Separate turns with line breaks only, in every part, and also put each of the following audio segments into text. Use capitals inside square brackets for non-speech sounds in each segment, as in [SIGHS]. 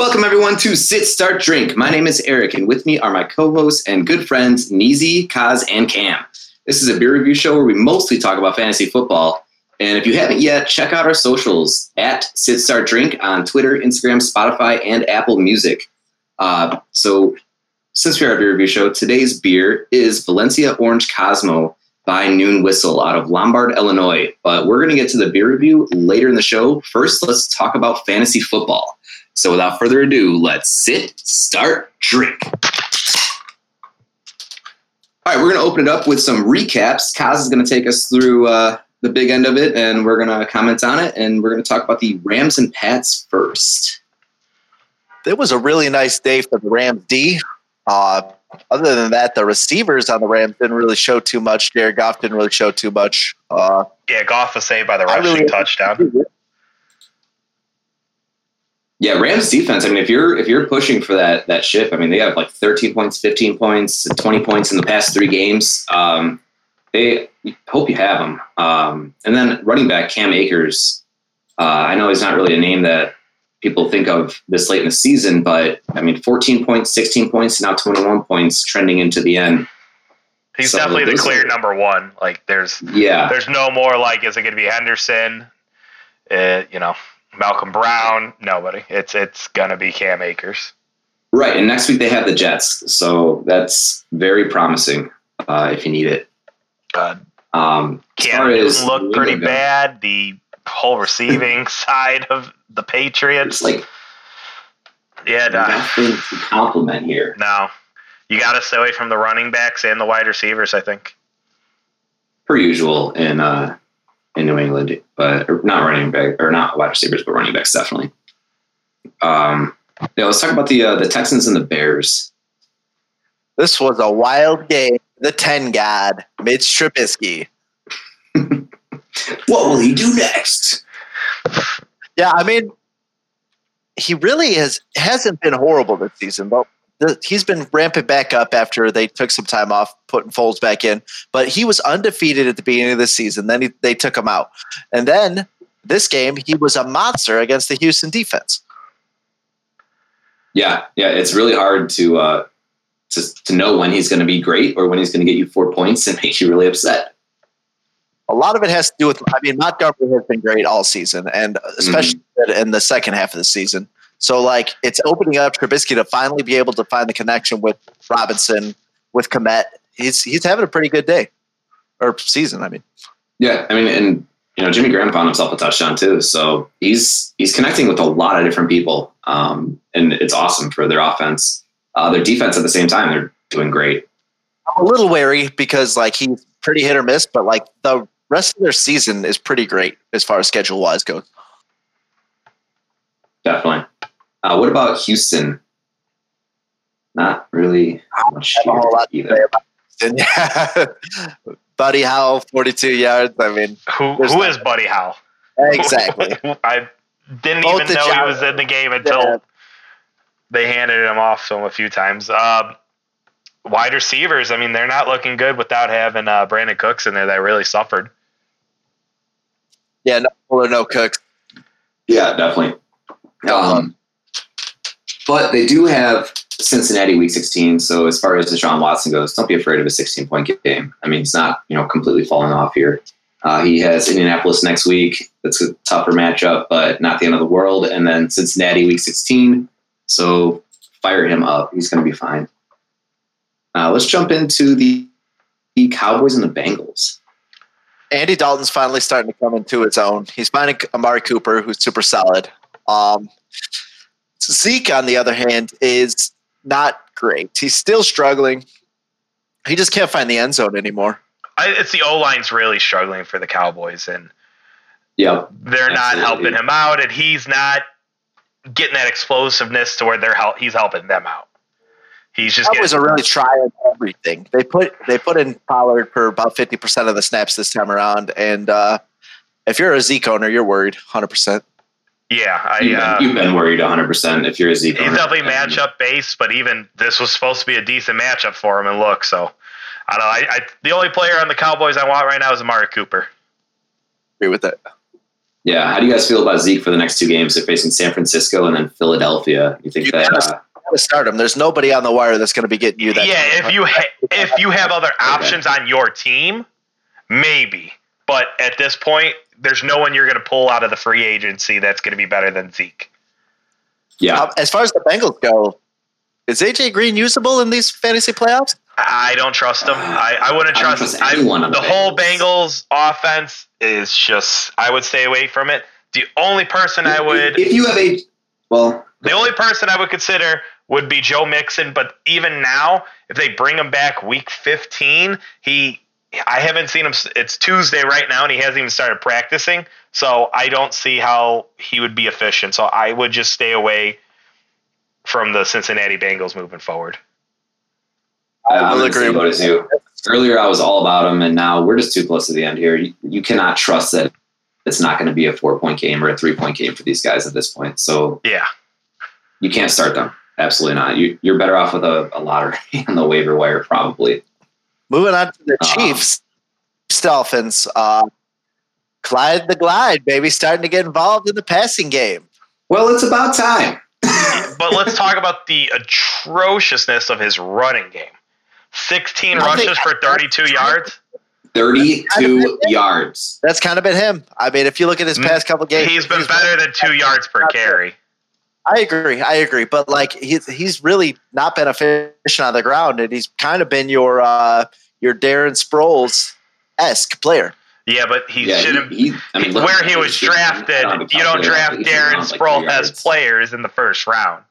Welcome, everyone, to Sit, Start, Drink. My name is Eric, and with me are my co hosts and good friends, Neezy, Kaz, and Cam. This is a beer review show where we mostly talk about fantasy football. And if you haven't yet, check out our socials at Sit, Start, Drink on Twitter, Instagram, Spotify, and Apple Music. Uh, so, since we are a beer review show, today's beer is Valencia Orange Cozmo by Noon Whistle out of Lombard, Illinois. But we're going to get to the beer review later in the show. First, let's talk about fantasy football. So without further ado, let's sit, start, drink. All right, we're going to open it up with some recaps. Kaz is going to take us through uh, the big end of it, and we're going to comment on it, and we're going to talk about the Rams and Pats first.
It was a really nice day for the Rams D. Uh, other than that, the receivers on the Rams didn't really show too much. Jared Goff didn't really show too much. Uh,
yeah, Goff was saved by the rushing really, touchdown.
Yeah, Rams defense. I mean, if you're if you're pushing for that that ship, I mean, they have like 13 points, 15 points, 20 points in the past three games. Um, they hope you have them. Um, and then running back Cam Akers. Uh, I know he's not really a name that people think of this late in the season, but I mean, 14 points, 16 points, now 21 points, trending into the end.
He's so definitely the clear are, number one. Like, there's
yeah,
there's no more like, is it going to be Henderson? Uh, you know, Malcolm Brown, nobody. It's it's gonna be Cam Akers.
Right, and next week they have the Jets, so that's very promising uh, if you need it.
God, um, Cam Newton looked pretty bad. The whole receiving [LAUGHS] side of the Patriots,
like,
yeah,
nothing to compliment here.
No, you got to stay away from the running backs and the wide receivers. I think,
per usual in uh, in New England, but not running back or not wide receivers, but running backs definitely. Um, yeah, let's talk about the uh, the Texans and the Bears.
This was a wild game. The ten god Mitch Trubisky. [LAUGHS]
what will he do next?
Yeah, I mean, he really has hasn't been horrible this season, but he's been ramping back up after they took some time off, putting Foles back in. But he was undefeated at the beginning of the season. Then he, they took him out, and then this game he was a monster against the Houston defense.
Yeah, yeah, it's really hard to uh, to to know when he's going to be great or when he's going to get you four points [LAUGHS] and make you really upset.
A lot of it has to do with. I mean, Montgomery has been great all season, and especially mm-hmm. in the second half of the season. So like it's opening up Trubisky to finally be able to find the connection with Robinson, with Kmet. He's he's having a pretty good day or season. I mean,
yeah, I mean, and you know Jimmy Graham found himself a touchdown too, so he's he's connecting with a lot of different people, um, and it's awesome for their offense. Uh, their defense at the same time, they're doing great.
I'm a little wary because like he's pretty hit or miss, but like the rest of their season is pretty great as far as schedule wise goes.
Definitely. Uh, what about Houston? Not really much a whole lot either. [LAUGHS]
Buddy Howell, 42 yards. I mean,
who who is Buddy Howell?
Exactly. [LAUGHS]
I didn't Both even know he was in the game until yeah. they handed him off to him a few times. Uh, wide receivers, I mean, they're not looking good without having uh, Brandin Cooks in there that really suffered.
Yeah, no, no Cooks.
Yeah, definitely. Um, but they do have Cincinnati week 16. So as far as Deshaun Watson goes, don't be afraid of a 16 point game. I mean, it's not, you know, completely falling off here. Uh, he has Indianapolis next week. That's a tougher matchup, but not the end of the world. And then Cincinnati week 16. So fire him up. He's going to be fine. Uh, let's jump into the, the Cowboys and the Bengals.
Andy Dalton's finally starting to come into his own. He's finding Amari Cooper, who's super solid. Um, Zeke, on the other hand, is not great. He's still struggling. He just can't find the end zone anymore.
I, it's the O line's really struggling for the Cowboys, and
yeah,
they're not helping him out, and he's not getting that explosiveness to where they're help, he's helping them out. He's just
Cowboys are really trying everything. They put they put in Pollard for about fifty percent of the snaps this time around, and uh, if you're a Zeke owner, you're worried, hundred percent.
Yeah, I,
you've, been,
uh,
you've been worried 100 percent if you're a Zeke.
He's definitely matchup based, but even this was supposed to be a decent matchup for him. And look, so I don't know. I, I the only player on the Cowboys I want right now is Amari Cooper.
Agree with that.
Yeah. How do you guys feel about Zeke for the next two games? They're facing San Francisco and then Philadelphia. You think you that? Gotta,
uh, start him. There's nobody on the wire that's going to be getting you that.
Yeah, if you ha- if you have other options okay. on your team, maybe. But at this point, there's no one you're going to pull out of the free agency that's going to be better than Zeke.
Yeah. Um, as far as the Bengals go, is AJ Green usable in these fantasy playoffs?
I don't trust him. I, I wouldn't trust, trust anyone. I, the, the whole Bengals offense is just. I would stay away from it. The only person I would,
if you have a, well,
the only person I would consider would be Joe Mixon. But even now, if they bring him back week 15, he, I haven't seen him. It's Tuesday right now, and he hasn't even started practicing. So I don't see how he would be efficient. So I would just stay away from the Cincinnati Bengals moving forward.
I, will agree with you. Earlier, I was all about him, and now we're just too close to the end here. You, you cannot trust that it's not going to be a four point game or a three point game for these guys at this point. So
yeah,
you can't start them. Absolutely not. You, you're better off with a, a lottery [LAUGHS] on the waiver wire, probably.
Moving on to the um, Chiefs, Dolphins. Uh, Clyde the Glide, baby, starting to get involved in the passing game.
Well, it's about time. [LAUGHS]
but let's talk about the atrociousness of his running game. 16 rushes for 32 yards.
32 yards.
That's kind of been him. I mean, if you look at his mm. past couple games,
he's been he's better than two yards per carry.
I agree. I agree. But like he's he's really not been efficient on the ground, and he's kind of been your uh, your Darren Sproles esque player.
Yeah, but he yeah, shouldn't. He, he, I mean, where he was drafted, you don't draft Darren Sproles like as players in the first round.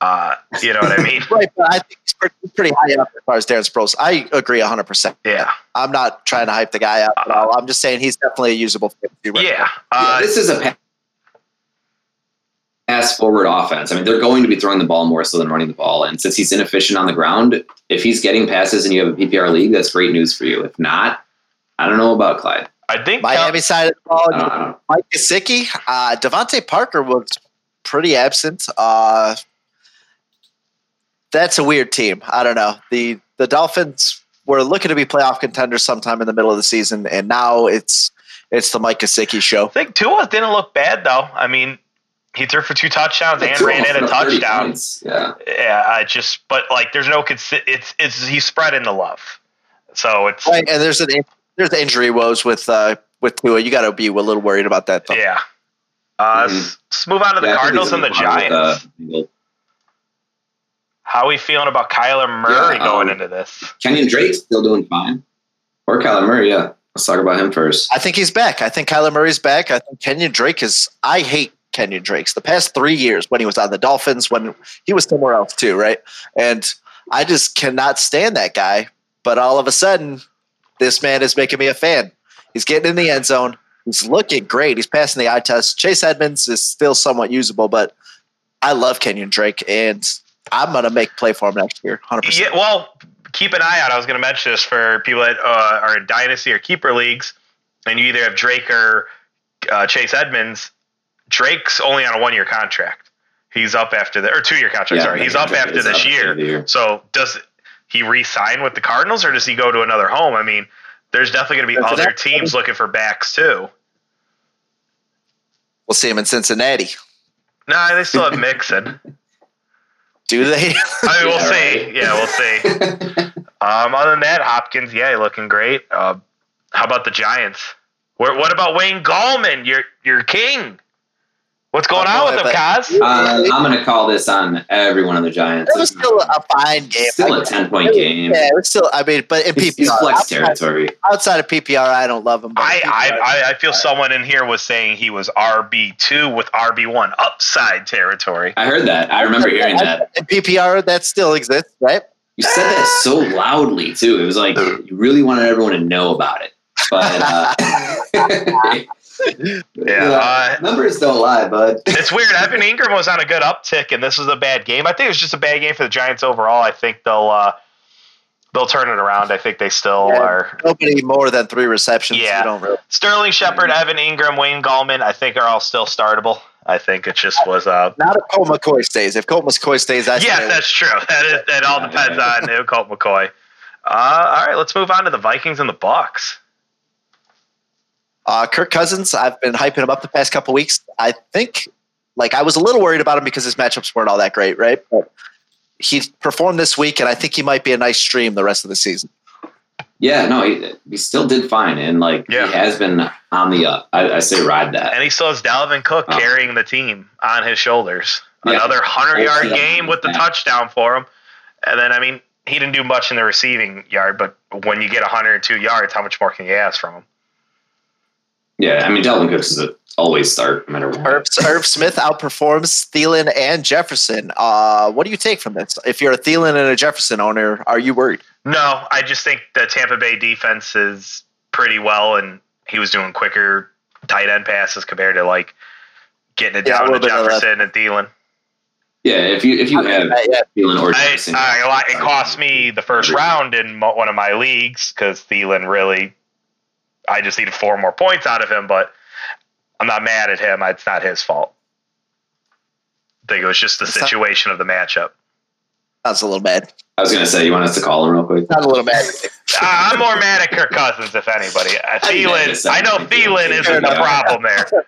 Uh, you know what I mean? [LAUGHS]
right, but I think he's pretty high up as far as Darren Sproles. I agree 100%.
Yeah.
I'm not trying to hype the guy up at all. I'm just saying he's definitely a usable
right yeah.
Uh, yeah. This is a pass forward offense. I mean, they're going to be throwing the ball more so than running the ball. And since he's inefficient on the ground, if he's getting passes and you have a PPR league, that's great news for you. If not, I don't know about Clyde.
I think
Miami Cal- side of the ball, Mike Gesicki, uh, DeVante Parker was pretty absent. Uh, that's a weird team. I don't know. The the Dolphins were looking to be playoff contenders sometime in the middle of the season, and now it's it's the Mike Gesicki show.
I think Tua didn't look bad though. I mean, he threw for two touchdowns and ran in a touchdown.
Yeah,
yeah. I just, but like, there's no consi- It's it's he's spreading the love, so it's
right, and there's an there's injury woes with uh with Tua. You got to be a little worried about that. Though.
Yeah. Uh, mm-hmm. Let's move on to the yeah, Cardinals and the Giants. With, uh, how are we feeling about Kyler Murray yeah, going um, into this?
Kenyan Drake still doing fine. Or Kyler Murray, yeah. Let's talk about him first.
I think he's back. I think Kyler Murray's back. I think Kenyan Drake is. I hate Kenyan Drake's. The past three years, when he was on the Dolphins, when he was somewhere else too, right? And I just cannot stand that guy. But all of a sudden, this man is making me a fan. He's getting in the end zone. He's looking great. He's passing the eye test. Chase Edmonds is still somewhat usable, but I love Kenyan Drake, and I'm going to make play for him next year, 100%.
Yeah, well, keep an eye out. I was going to mention this for people that uh, are in dynasty or keeper leagues, and you either have Drake or uh, Chase Edmonds. Drake's only on a one year contract. He's up after the or two year contract. Yeah, sorry, he's up after this up year. year. So does he re-sign with the Cardinals or does he go to another home? I mean, there's definitely going to be other teams looking for backs too.
We'll see him in Cincinnati.
No, nah, they still have Mixon. [LAUGHS]
Do they?
I mean, we'll [LAUGHS] see. Yeah, we'll see. [LAUGHS] um, other than that, Hopkins, yeah, looking great. Uh, how about the Giants? Where, what about Wayne Gallman? Your your king. What's going on with them, Kaz?
Uh, I'm going to call this on every one of the Giants.
It was still a fine game.
Still a 10 point game.
Yeah, it was still, I mean, but in PPR.
It's flex territory.
Outside of PPR, I don't love him.
I, I, I, feel someone in here was saying he was RB2 with RB1 upside territory.
I heard that. I remember hearing that.
In PPR, that still exists, right?
You said that so loudly, too. It was like you really wanted everyone to know about it. But. Uh, [LAUGHS] [LAUGHS]
yeah, uh,
numbers don't lie, bud. [LAUGHS]
it's weird. Evan Engram was on a good uptick, and this was a bad game. I think it was just a bad game for the Giants overall. I think they'll uh, they'll turn it around. I think they still yeah, are.
Nobody more than three receptions.
Yeah, really. Sterling Shepard, Evan Engram, Wayne Gallman. I think are all still startable. I think it just was uh
not if Colt McCoy stays. If Colt McCoy stays, that's
yeah, that's true. That is that all depends on Colt McCoy. Uh, all right, let's move on to the Vikings and the Bucs.
Uh, Kirk Cousins, I've been hyping him up the past couple weeks. I think, like, I was a little worried about him because his matchups weren't all that great, right? But he performed this week, and I think he might be a nice stream the rest of the season.
Yeah, no, he, he still did fine, and like yeah. he has been on the up. I, I, say ride that.
And he still has Dalvin Cook oh. carrying the team on his shoulders. Yeah. Another hundred yard game with the touchdown for him, and then I mean he didn't do much in the receiving yard, but when you get 102 yards, how much more can you ask from him?
Yeah, I mean Dalvin Cooks is a always start no matter what.
Herb, Irv Smith outperforms Thielen and Jefferson. Uh, what do you take from this? If you're a Thielen and a Jefferson owner, are you worried?
No, I just think the Tampa Bay defense is pretty well, and he was doing quicker tight end passes compared to like getting it yeah, down to Jefferson and Thielen.
Yeah, if you if you have yeah. Thielen or Jefferson, I,
I, it cost me the first round in one of my leagues because Thielen really. I just needed four more points out of him, but I'm not mad at him. It's not his fault. I think it was just the situation of the matchup.
That's a little bad.
I was going to say, you want us to call him real quick?
Not a little mad. [LAUGHS]
I'm more mad at Kirk Cousins, if anybody. Uh, Thielen, I know Thielen isn't the problem there.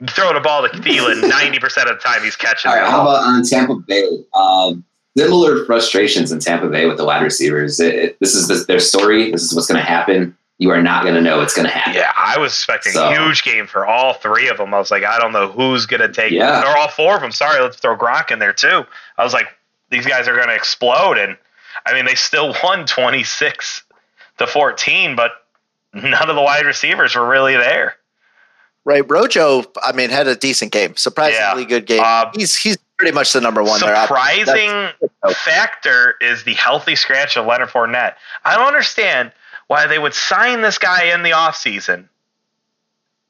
You throw the ball to Thielen 90% of the time he's catching
All right, how about on Tampa Bay? Um, similar frustrations in Tampa Bay with the wide receivers. It, it, this is the, their story. This is what's going to happen you are not going to know it's going to happen.
Yeah, I was expecting so, a huge game for all three of them. I was like, I don't know who's going to take, yeah. or all four of them. Sorry, let's throw Gronk in there too. I was like, these guys are going to explode, and I mean, they still [LAUGHS] won twenty six to fourteen, but none of the wide receivers were really there.
Right, Rojo. I mean, had a decent game, surprisingly yeah. good game. Uh, he's he's pretty much the number one.
Surprising factor is the healthy scratch of Leonard Fournette. I don't understand why they would sign this guy in the offseason.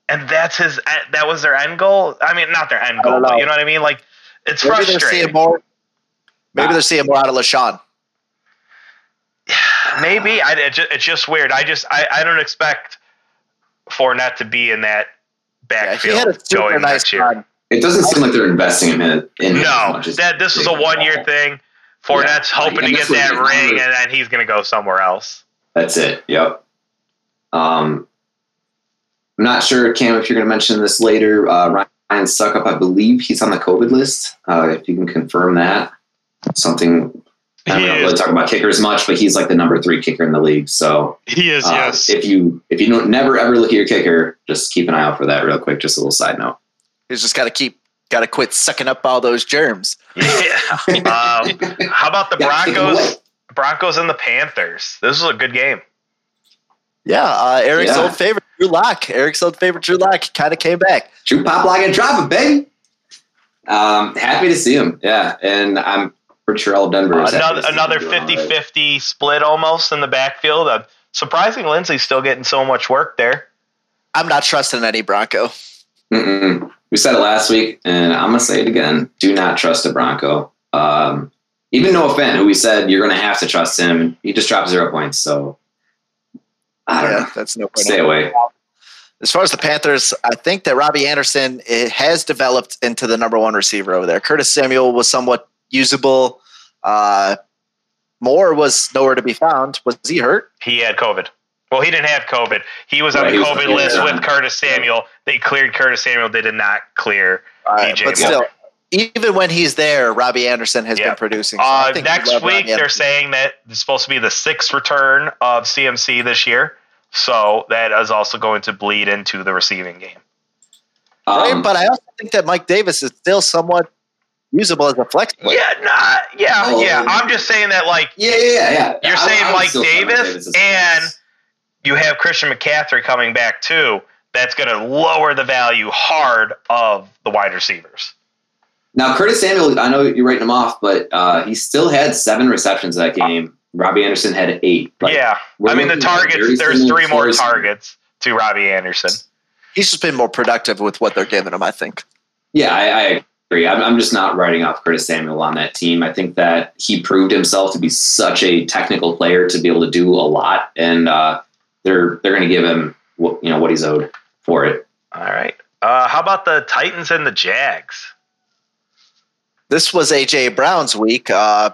And that's his uh, that was their end goal. I mean, not their end goal, but you know what I mean? Like it's maybe frustrating. They're seeing more,
maybe they're seeing more out of LeSean. [SIGHS]
Maybe I, it just, it's just weird. I just I, I don't expect Fournette to be in that backfield yeah, going nice next year.
It doesn't seem like they're investing in it. In
no, that this is a one year thing. Fournette's yeah, hoping to get that ring, and then he's going to go somewhere else.
That's it. Yep. Um, I'm not sure, Cam, if you're going to mention this later. Uh, Ryan Succop, I believe he's on the COVID list. Uh, if you can confirm that, something. I don't really talk about kickers much, but he's like the number three kicker in the league. So
he is. Uh, yes.
If you if you don't never ever look at your kicker, just keep an eye out for that. Real quick, just a little side note.
He's just got to keep got to quit sucking up all those germs.
Yeah. [LAUGHS] um, how about the Broncos? Broncos and the Panthers. This was a good game.
Yeah, uh, Eric's yeah. old favorite, Drew Lock. Eric's old favorite, Drew Lock, kind of came back.
Drew pop like and drop it, baby. Um, happy to see him. Yeah, and I'm pretty sure all Denver
is another another 50-50 split almost in the backfield. Uh, surprising, Lindsay's still getting so much work there.
I'm not trusting any Bronco.
Mm-mm. We said it last week, and I'm gonna say it again. Do not trust a Bronco. Um, even Noah Fant, who we said you're going to have to trust him, he just dropped zero points. So I don't yeah, know.
That's no point.
Stay away.
As far as the Panthers, I think that Robbie Anderson has developed into the number one receiver over there. Curtis Samuel was somewhat usable. Uh, Moore was nowhere to be found. Was he hurt?
He had COVID. Well, he didn't have COVID. He was on the COVID list with Curtis Samuel. They cleared Curtis Samuel. They did not clear
right, DJ. But still, even when he's there, Robbie Anderson has been producing.
So uh, next week, they're saying that it's supposed to be the sixth return of CMC this year. So that is also going to bleed into the receiving game.
Um, right, but I also think that Mike Davis is still somewhat usable as a flex player.
Yeah, nah, yeah, oh, yeah. I'm just saying that, like,
yeah, yeah, yeah.
You're I, saying I Mike Davis, Davis and you have Christian McCaffrey coming back too. That's going to lower the value hard of the wide receivers.
Now, Curtis Samuel, I know you're writing him off, but uh, he still had seven receptions that game. Robbie Anderson had eight.
Like, yeah, I mean the targets. There's three more targets to Robbie Anderson.
He's just been more productive with what they're giving him. I think.
Yeah, I, I agree. I'm, I'm, just not writing off Curtis Samuel on that team. I think that he proved himself to be such a technical player to be able to do a lot, and uh, they're they're going to give him what, you know what he's owed for it.
All right. Uh, how about the Titans and the Jags?
this was AJ Brown's week. Uh,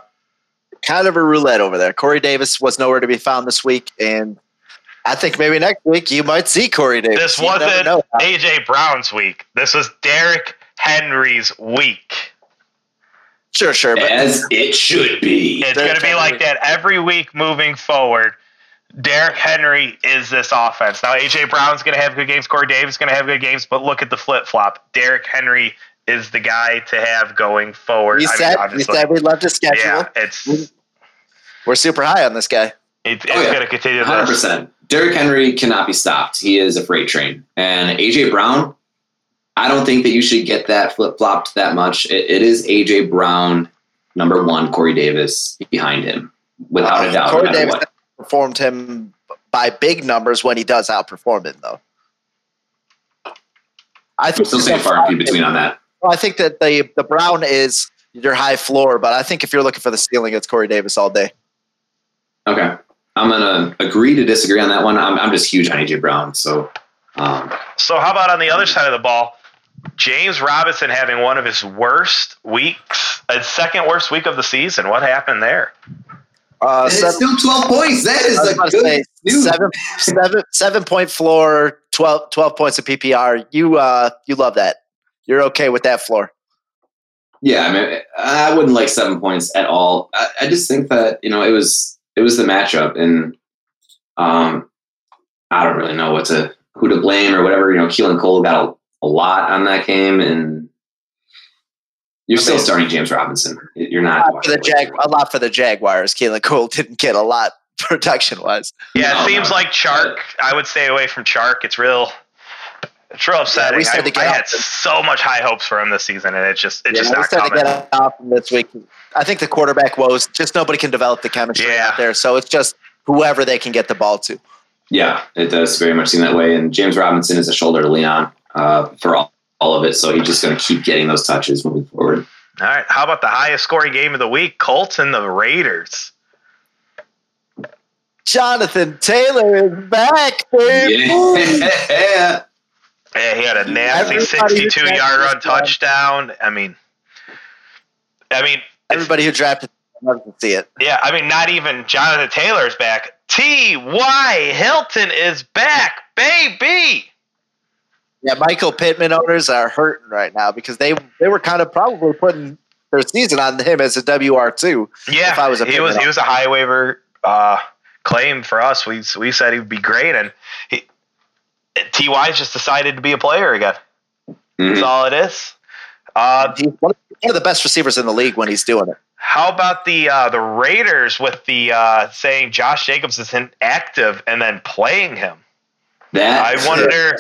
kind of a roulette over there. Corey Davis was nowhere to be found this week, and I think maybe next week you might see Corey Davis.
This wasn't AJ Brown's week. This was Derrick Henry's week.
Sure, sure.
As it should be.
It's going to be like that every week moving forward. Derrick Henry is this offense. Now, AJ Brown's going to have good games. Corey Davis is going to have good games. But look at the flip flop. Derrick Henry is the guy to have going forward.
You said, mean, you said we'd love to schedule.
Yeah, it's.
We're super high on this guy.
It, it's oh, yeah. going to continue.
100%. Derrick Henry cannot be stopped. He is a freight train. And AJ Brown, I don't think that you should get that flip flopped that much. It, it is AJ Brown, number one, Corey Davis behind him, without uh, a doubt.
Corey no Davis what. Performed him by big numbers when he does outperform him, though.
I think still saying far in between on that.
Well, I think that the the Brown is your high floor, but I think if you're looking for the ceiling, it's Corey Davis all day.
Okay, I'm gonna agree to disagree on that one. I'm I'm just huge on AJ Brown, so. Um,
so how about on the other side of the ball? James Robinson having one of his worst weeks, a second worst week of the season. What happened there?
Uh, seven, it's still 12 points. That is a good say,
seven, seven, seven point floor, 12, 12 points of PPR. You, uh, you love that. You're okay with that floor.
Yeah, I mean, I wouldn't like seven points at all. I, I just think that you know it was it was the matchup, and um, I don't really know what to who to blame or whatever. You know, Keelan Cole got a a lot on that game, and you're still starting James Robinson. You're not
a lot for the Jag. A lot for the Jaguars. Keelan Cole [LAUGHS] didn't get a lot [LAUGHS] production wise.
Yeah, no, it seems no. like Chark. I would stay away from Chark. It's real. It's real upsetting. Yeah, I, I had so much high hopes for him this season, and it just it's yeah, just not coming. To get
off this week. I think the quarterback woes just nobody can develop the chemistry yeah. out there, so it's just whoever they can get the ball to.
Yeah, it does very much seem that way. And James Robinson is a shoulder to lean on uh, for all, all of it. So he's just going to keep getting those touches moving forward.
All right. How about the highest scoring game of the week? Colts and the Raiders.
Jonathan Taylor is back,
baby. Yeah.
yeah, he had a nasty Everybody 62 yard run touchdown. I mean, I mean,
everybody who drafted loves to see it.
Yeah, I mean, not even Jonathan Taylor is back. T.Y. Hilton is back, baby.
Yeah, Michael Pittman owners are hurting right now because they they were kind of probably putting their season on him as a WR two.
Yeah, if I was a he was owner. he was a high waiver uh, claim for us. We we said he would be great, and he, Ty just decided to be a player again. Mm-hmm. That's all it is.
Uh, he's one of the best receivers in the league when he's doing it.
How about the uh, the Raiders with the uh, saying Josh Jacobs is inactive and then playing him?
That
I wonder.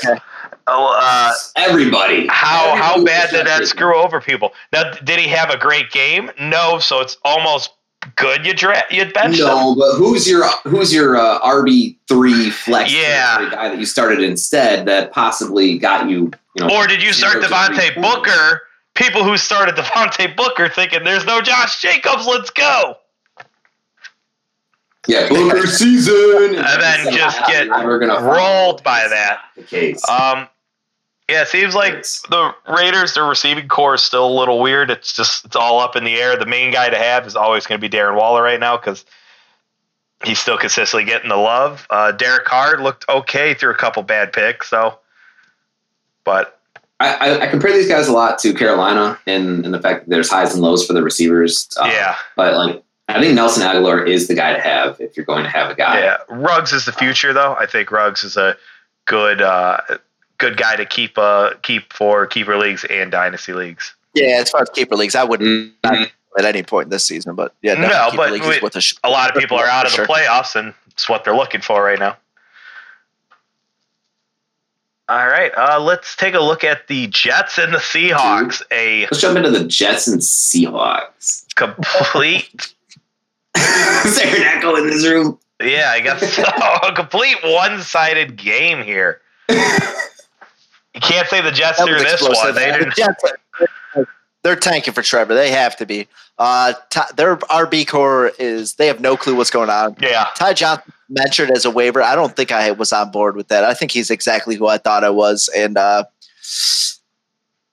Oh, uh,
everybody.
How everybody how bad did that screw over people? Now, did he have a great game? No, so it's almost good. You dra- you bench
no,
him.
but who's your who's your uh, RB three flex?
Yeah,
guy that you started instead that possibly got you. you know,
or did you start Devontae Booker? People who started Devontae Booker thinking there's no Josh Jacobs. Let's go.
Yeah, Booker season,
and then just get rolled by that.
The case.
Um, yeah, it seems like the Raiders, their receiving core is still a little weird. It's just it's all up in the air. The main guy to have is always going to be Darren Waller right now because he's still consistently getting the love. Uh, Derek Carr looked okay through a couple bad picks, though. But
I, I, I, compare these guys a lot to Carolina in, in the fact that there's highs and lows for the receivers.
Uh, yeah.
But like I think Nelson Agholor is the guy to have if you're going to have a guy.
Yeah, Ruggs is the future, though. I think Ruggs is a good uh, good guy to keep uh keep for keeper leagues and dynasty leagues.
Yeah, as far as keeper leagues, I wouldn't at any point this season, but yeah,
no, but we, a, sh- a, lot of people are out of the playoffs, and it's what they're looking for right now. All right, uh, let's take a look at the Jets and the Seahawks. A
let's jump into the Jets and Seahawks.
Complete.
Is there an echo in this room?
Yeah, I guess so. [LAUGHS] a complete one-sided game here. [LAUGHS] You can't say the Jets threw this one. They didn't. [LAUGHS] The Jets,
they're tanking for Trevor. They have to be. Uh, their RB core is they have no clue what's going on.
Yeah.
Ty Johnson mentioned as a waiver. I don't think I was on board with that. I think he's exactly who I thought I was, and uh,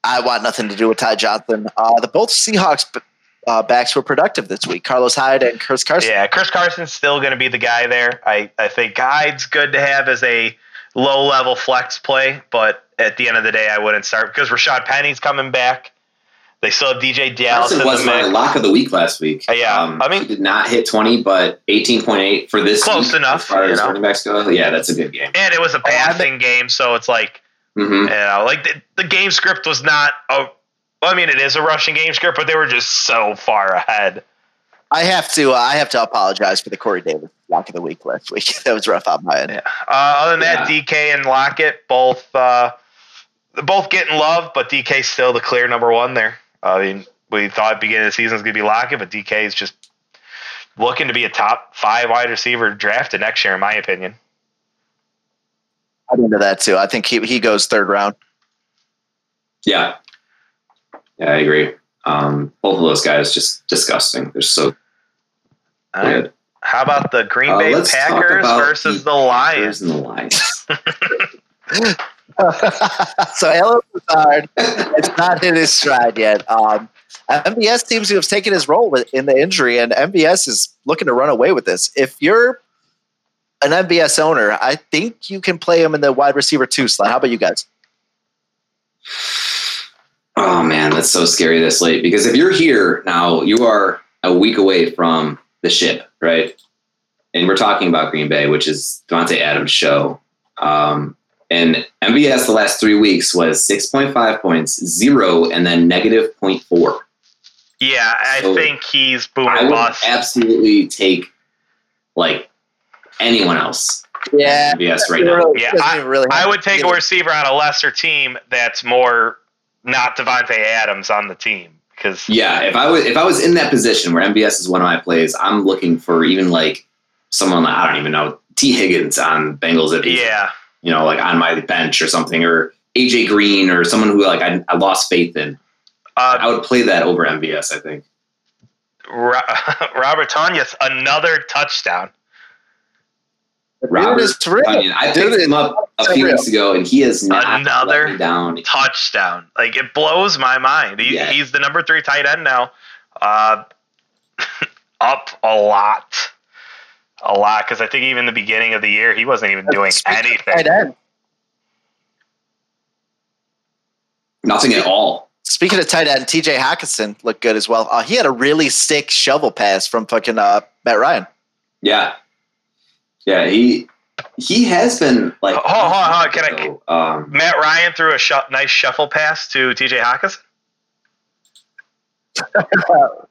I want nothing to do with Ty Johnson. Uh, the both Seahawks uh, backs were productive this week. Carlos Hyde and Chris Carson.
Yeah, Chris Carson's still going to be the guy there. I, I think Hyde's good to have as a low level flex play, but at the end of the day, I wouldn't start because Rashad Penny's coming back. They still have DeeJay Dallas.
Carson was my lock of the week last week.
Uh, yeah, um,
I mean, he did not hit twenty, but eighteen point eight for this.
Close
week,
enough.
As far as running backs go, yeah, that's a good game.
And it was a passing game, so it's like, mm-hmm. you know, like the, the game script was not a well, I mean, it is a rushing game script, but they were just so far ahead.
I have to. Uh, I have to apologize for the Corey Davis lock of the week last week. [LAUGHS] that was rough on my end.
Yeah. Uh, other than yeah. that, DK and Lockett both uh, both getting love, but DK still the clear number one there. I mean, we thought beginning of the season was going to be Lockett, but DK is just looking to be a top five wide receiver drafted next year, in my opinion.
I'm into that too. I think he he goes third round.
Yeah, yeah, I agree. Um, both of those guys just disgusting. They're so
good. How about the Green uh, Bay Packers versus the, the Lions?
And the Lions. [LAUGHS] [LAUGHS]
so Allen Lazard it's not in his stride yet. Um, MVS seems to have taken his role in the injury, and MVS is looking to run away with this. If you're an MVS owner, I think you can play him in the wide receiver two slot. How about you guys?
Oh man, that's so scary this late. Because if you're here now, you are a week away from the ship, right? And we're talking about Green Bay, which is Davante Adams' show. Um, and MVS the last three weeks was 6.5 points, zero, and then negative 0.4.
Yeah, I so think he's boom I would
absolutely take like anyone else.
Yeah,
MVS right now.
yeah, I, really I would take a receiver on a lesser team that's more not Davante Adams on the team because
yeah, if I was if I was in that position where MVS is one of my plays, I'm looking for even like someone I don't even know Tee Higgins on Bengals if
yeah
you know like on my bench or something or AJ Green or someone who like I, I lost faith in. Uh, I would play that over MVS. I think. [LAUGHS]
Robert Tonyan's another touchdown.
Robert Tonyan. I picked him up a few weeks ago, and he is another down
touchdown. Like it blows my mind. He, yeah. He's the number three tight end now. Uh, [LAUGHS] up a lot, a lot. Because I think even the beginning of the year, he wasn't even doing anything.
Nothing at all.
Speaking of tight end, T.J. Hockenson looked good as well. Uh, he had a really sick shovel pass from fucking uh, Matt Ryan.
Yeah, yeah, he he has been like.
Hold on, hold on. Can I? Um, Matt Ryan threw a sh- nice shuffle pass to T.J. Hockenson. [LAUGHS]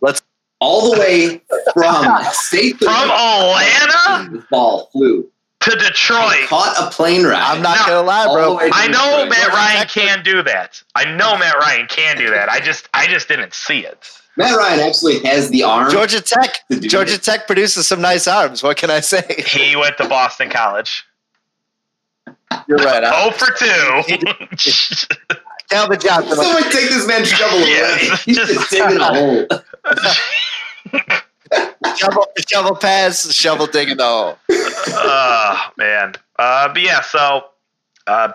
Let's
all the way from state
from Atlanta.
The ball flew
to Detroit.
caught a plane ride.
I'm not now, gonna lie, bro.
I know Detroit. Matt Ryan can do that. I know Matt Ryan can do that. I just I just didn't see it.
Matt Ryan actually has the arm.
Georgia Tech. Georgia it. Tech produces some nice arms. What can I say?
He went to Boston College.
You're right.
Oh for two.
Calvin Johnson.
Someone take this man's shovel away. He's just digging a hole. [LAUGHS]
shovel, shovel pass, shovel digging the hole.
Oh man. Uh, but yeah, so uh,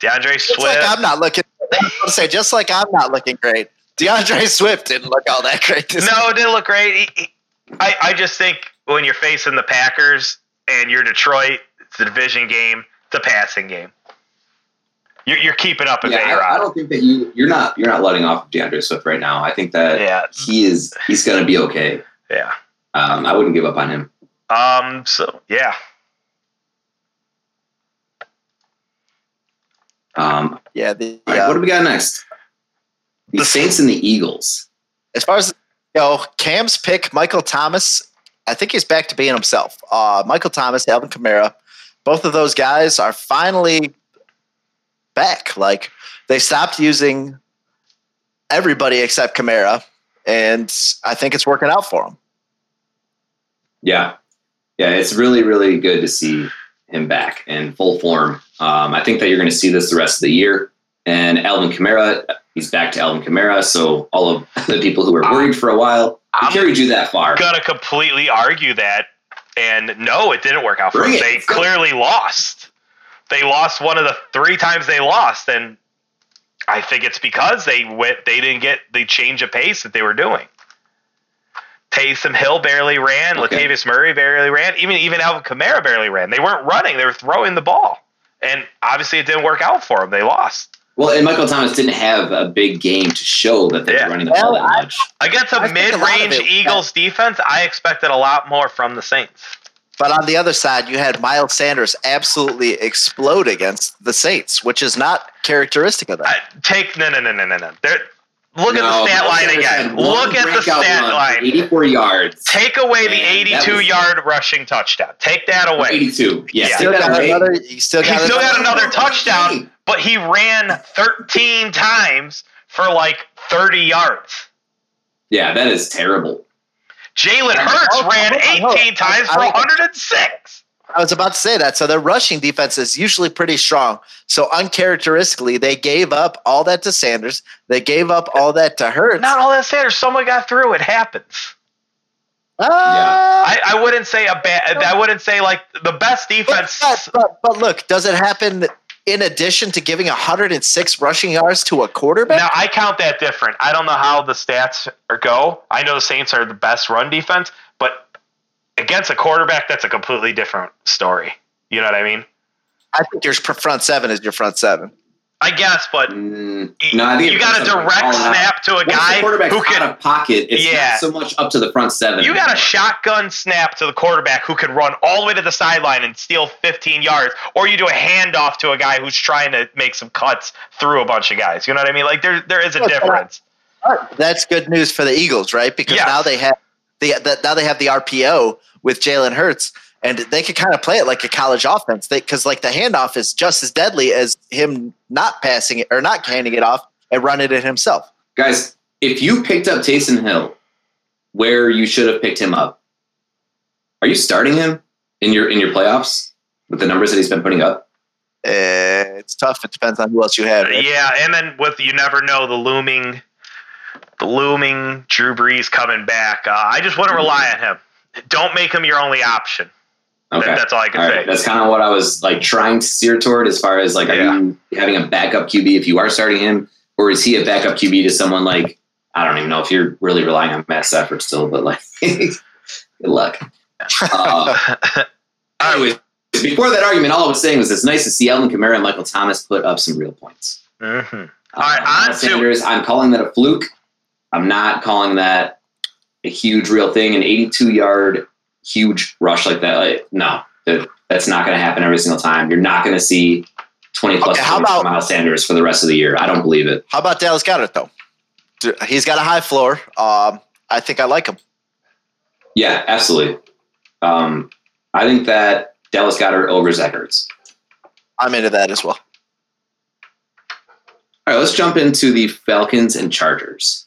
D'Andre Swift.
Like I'm not looking. I say just like I'm not looking great. D'Andre Swift didn't look all that great.
no, it didn't look great. He, he, I, I just think when you're facing the Packers and you're Detroit, it's a division game, it's a passing game. You're, you're keeping up with
yeah, I, I, don't think that you you're not you're not letting off D'Andre Swift right now. I think that
yeah.
he is he's going to be okay.
Yeah.
Um, I wouldn't give up on him.
Um. So yeah.
Um.
Yeah. The,
right, what do we got next? The Saints and the Eagles.
As far as you know, Cam's pick, Michael Thomas. I think he's back to being himself. Uh, Michael Thomas, Alvin Kamara, both of those guys are finally back. Like they stopped using everybody except Kamara, and I think it's working out for him.
Yeah, yeah, it's really, really good to see him back in full form. Um, I think that you're going to see this the rest of the year. And Alvin Kamara, he's back to Alvin Kamara. So all of the people who were worried for a while, he carried you that far.
I'm gonna completely argue that. And no, it didn't work out for them. They Let's clearly lost. They lost one of the three times they lost, and I think it's because they went they didn't get the change of pace that they were doing. Taysom Hill barely ran. Okay. Latavius Murray barely ran. Even even Alvin Kamara barely ran. They weren't running. They were throwing the ball, and obviously it didn't work out for them. They lost.
Well, and Michael Thomas didn't have a big game to show that they yeah. were running the ball well, that much.
Against a mid-range Eagles defense, I expected a lot more from the Saints.
But on the other side, you had Miles Sanders absolutely explode against the Saints, which is not characteristic of them. Uh,
take no, no, no, no, no, no. They're, Look no, at the stat line again. Look at the stat line.
84 yards.
Take away the 82 yard rushing touchdown. Take that away.
82.
Yeah. Still got another, he still got,
he still got another touchdown, but he ran 13 times for like 30 yards.
Yeah, that is terrible.
Jalen Hurts ran 18 times for 106.
I was about to say that. So their rushing defense is usually pretty strong. So uncharacteristically, they gave up all that to Sanders. They gave up all that to Hurts.
Not all that Sanders. Someone got through. It happens.
Uh, yeah. I,
I, wouldn't say a bad. I wouldn't say like the best defense.
But, but, but look, does it happen in addition to giving 106 rushing yards to a quarterback?
Now I count that different. I don't know how the stats go. I know the Saints are the best run defense, but against a quarterback, that's a completely different story. You know what I mean?
I think your front seven is your front seven.
I guess, but mm, no, I think you got a direct snap to a Once guy who can
out of pocket. It's yeah, not so much up to the front seven.
You got a shotgun snap to the quarterback who can run all the way to the sideline and steal 15 yards, or you do a handoff to a guy who's trying to make some cuts through a bunch of guys. You know what I mean? Like there, there is a difference.
That's good news for the Eagles, right? Because now they have the, the now they have the RPO with Jalen Hurts, and they could kind of play it like a college offense. Because like the handoff is just as deadly as him not passing it or not handing it off and running it himself.
Guys, if you picked up Taysom Hill where you should have picked him up, are you starting him in your in your playoffs with the numbers that he's been putting up?
Uh, it's tough. It depends on who else you have.
Right? Yeah, and then with you never know the looming, the looming Drew Brees coming back. Uh, I just wouldn't rely on him don't make him your only option. Okay. That, that's all I can all say. Right.
That's kind of what I was like trying to steer toward as far as like, yeah. are you having a backup QB if you are starting him, or is he a backup QB to someone like, I don't even know if you're really relying on Matt Stafford still, but like, [LAUGHS] good luck. [LAUGHS] Uh, anyways, before that argument, all I was saying was it's nice to see Alvin Kamara and Michael Thomas put up some real points.
Mm-hmm. All right, uh, on
Sanders, I'm calling that a fluke. I'm not calling that a huge real thing, an 82 yard huge rush like that. Like, no, that's not going to happen every single time. You're not going to see 20 plus okay, how about, Miles Sanders for the rest of the year. I don't believe it.
How about Dallas Goedert though? He's got a high floor. Um, I think I like him.
Yeah, absolutely. Um, I think that Dallas Goedert over Zach Ertz.
I'm into that as well.
All right, let's jump into the Falcons and Chargers.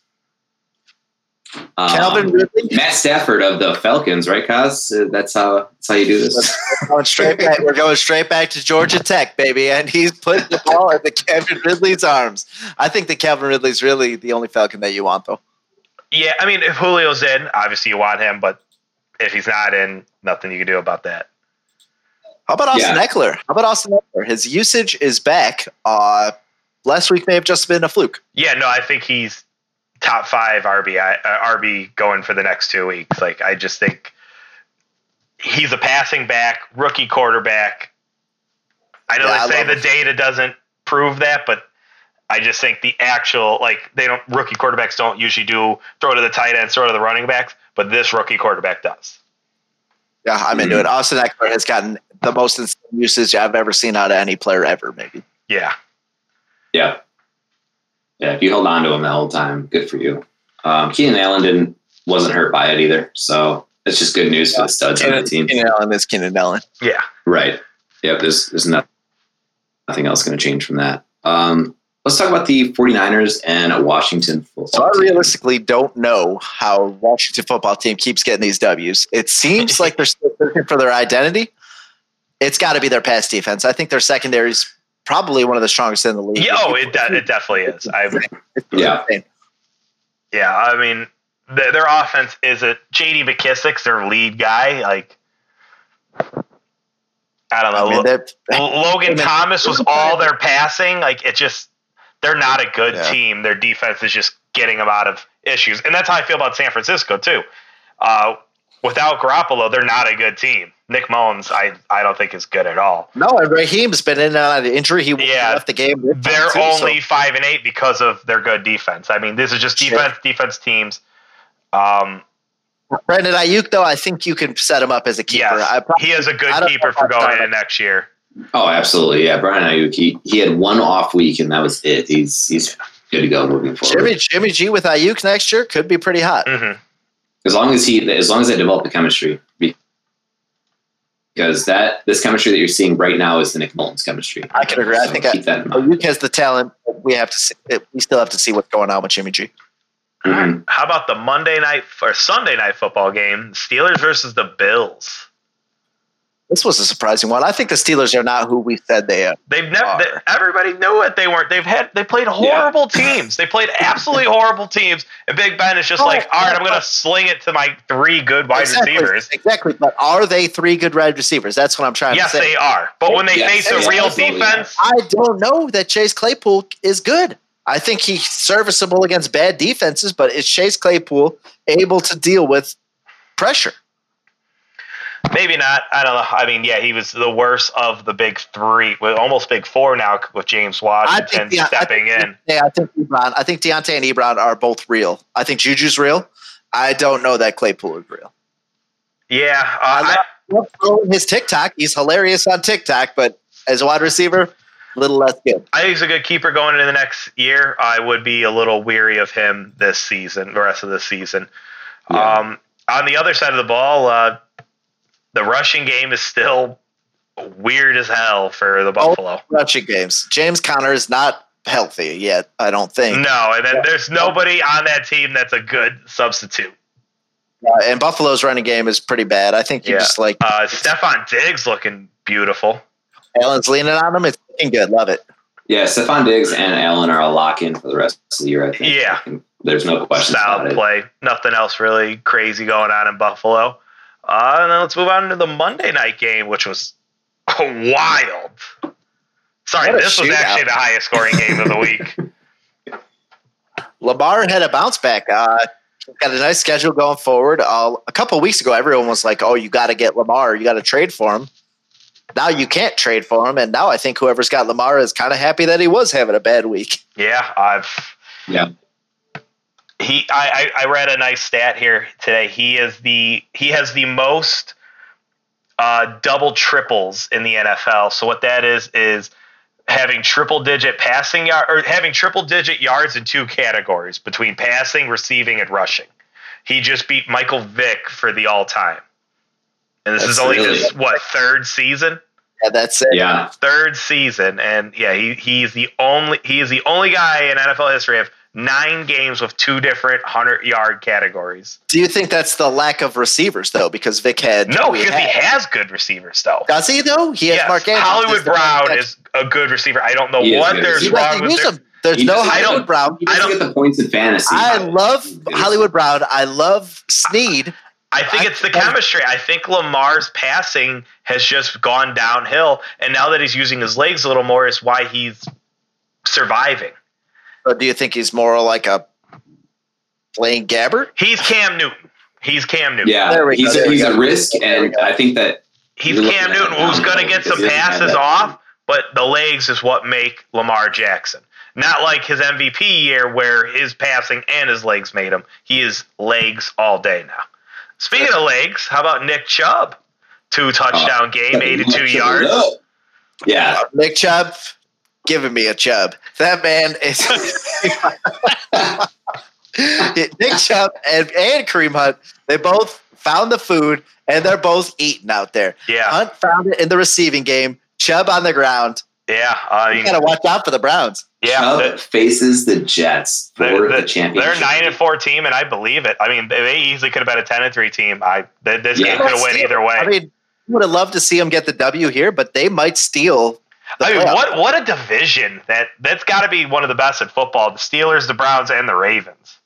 Um, Calvin Ridley, Matt Stafford of the Falcons, right, Kaz? Uh, that's how that's how you do this.
We're going straight back. We're going straight back to Georgia Tech, baby, and he's putting the ball in the Calvin Ridley's arms. I think the Calvin Ridley's really the only Falcon that you want, though.
Yeah, I mean, if Julio's in, obviously you want him, but if he's not in, nothing you can do about that.
How about Austin yeah. Ekeler? How about Austin Ekeler? His usage is back. Uh, last week may have just been a fluke.
Yeah, no, I think he's top five RB uh, RB going for the next two weeks. Like I just think he's a passing back, rookie quarterback. I know yeah, they say the him. data doesn't prove that, but I just think the actual like they don't rookie quarterbacks don't usually do throw to the tight end, throw to the running backs, but this rookie quarterback does.
Yeah, I'm into it. Austin Ekeler has gotten the most usage I've ever seen out of any player ever, maybe.
Yeah.
Yeah yeah, if you held on to him the whole time, good for you. Um, Keenan Allen didn't wasn't hurt by it either, so it's just good news yeah. for the studs Keenan, on the team.
Keenan Allen is Keenan Allen.
Yeah,
right. Yep. There's there's nothing nothing else going to change from that. Um, let's talk about the 49ers and Washington football.
So I realistically don't know how Washington football team keeps getting these W's. It seems [LAUGHS] like they're still searching for their identity. It's got to be their pass defense. I think their secondary's probably one of the strongest in the league.
Yeah, oh, it, de- it definitely is. I
yeah,
yeah. I mean, their, their offense is it. J.D. McKissic's their lead guy. Like, I don't know. I mean, Logan Thomas was all their passing. Like, it just they're not a good yeah. team. Their defense is just getting them out of issues, and that's how I feel about San Francisco too. Uh, without Garoppolo, they're not a good team. Nick Mullens, I, I don't think is good at all.
No, and Raheem's been in and out of the injury. He yeah, left the game.
They're too, only so. five and eight because of their good defense. I mean, this is just defense, Shit. defense teams. Um,
Brandon Aiyuk, though, I think you can set him up as a keeper.
Yes, probably, he is a good keeper for going into next year.
Oh, absolutely. Yeah, Brian Aiyuk, he, he had one off week, and that was it. He's he's good to go moving forward.
Jimmy, Jimmy G with Aiyuk next year could be pretty hot.
Mm-hmm. As long as he, as long as they develop the chemistry, because that this chemistry that you're seeing right now is the Nick Mullens chemistry.
I can agree. So I think I, Aiyuk has the talent. We have to. See, we still have to see what's going on with Jimmy G.
Mm-hmm. How about the Monday night or Sunday night football game? Steelers versus the Bills.
This was a surprising one. I think the Steelers are not who we said they are.
They've never. They, everybody knew it. They weren't. They've had. They played horrible yeah. teams. They played absolutely [LAUGHS] horrible teams. And Big Ben is just oh, like, all right, I'm going to sling it to my three good wide
exactly,
receivers.
Exactly. But are they three good wide receivers? That's what I'm trying
yes,
to say.
Yes, they are. But when they yes, face a real defense,
I don't know that Chase Claypool is good. I think he's serviceable against bad defenses, but is Chase Claypool able to deal with pressure?
Maybe not. I don't know. I mean, yeah, he was the worst of the big three, with almost big four now with James Washington De- stepping
I
in.
Yeah, I think Ebron, I think Diontae and Ebron are both real. I think Juju's real. I don't know that Claypool is real.
Yeah, uh, I
love his TikTok. He's hilarious on TikTok, but as a wide receiver, a little less good.
I think he's a good keeper going into the next year. I would be a little weary of him this season, the rest of the season. Yeah. Um, on the other side of the ball, uh, the rushing game is still weird as hell for the Buffalo. Oh,
rushing games. James Conner is not healthy yet, I don't think.
No, and then yeah. there's nobody on that team that's a good substitute.
Uh, and Buffalo's running game is pretty bad. I think you yeah. just like
uh, Stefon Diggs looking beautiful.
Allen's leaning on him. It's looking good. Love it.
Yeah, Stefon Diggs and Allen are a lock in for the rest of the year. I think.
Yeah,
there's no question.
Solid play. Nothing else really crazy going on in Buffalo. Uh, and then let's move on to the Monday night game, which was [LAUGHS] wild. Sorry, this was actually the highest scoring game of the week. [LAUGHS]
Lamar had a bounce back. Uh, got a nice schedule going forward. Uh, a couple weeks ago, everyone was like, "Oh, you got to get Lamar. You got to trade for him." Now you can't trade for him, and now I think whoever's got Lamar is kind of happy that he was having a bad week.
Yeah, I've
yeah
he I, I read a nice stat here today. He is the he has the most uh, double triples in the NFL. So what that is is having triple digit passing yard or having triple digit yards in two categories between passing, receiving, and rushing. He just beat Michael Vick for the all time. And this that's is only really his what third season?
Yeah, that's it.
Yeah.
Third season. And yeah, he he's the only he is the only guy in NFL history of nine games with two different hundred yard categories.
Do you think that's the lack of receivers though? Because Vick had
no, because he has good receivers though.
Does he though? He has yes. Mark Andrews.
Hollywood Brown is a good receiver. I don't know he what there's wrong with their,
There's he no Hollywood Brown.
I don't get the points in fantasy.
I love Hollywood Brown. I love Sneed.
I think it's the chemistry. I think Lamar's passing has just gone downhill, and now that he's using his legs a little more, is why he's surviving.
But do you think he's more like a Blaine Gabbert?
He's Cam Newton. He's Cam Newton.
Yeah, he's a, he's a risk, and I think that
he's Cam Newton who's going to get some passes off, but the legs is what make Lamar Jackson. Not like his MVP year where his passing and his legs made him. He is legs all day now. Speaking of legs, how about Nick Chubb? Two touchdown oh, game, 82 yards.
Yeah.
Nick Chubb, giving me a chub. That man is [LAUGHS] Nick Chubb and, and Kareem Hunt. They both found the food and they're both eating out there.
Yeah.
Hunt found it in the receiving game. Chubb on the ground.
Yeah, I mean,
you gotta watch out for the Browns.
Yeah, Chubb faces the Jets for they're, the championship.
They're nine and four team, and I believe it. I mean, they easily could have been a ten and three team. I this yeah. game could have went either way.
I mean, would have loved to see them get the W here, but they might steal
I mean, what what a division that that's got to be one of the best at football. The Steelers, the Browns, and the Ravens.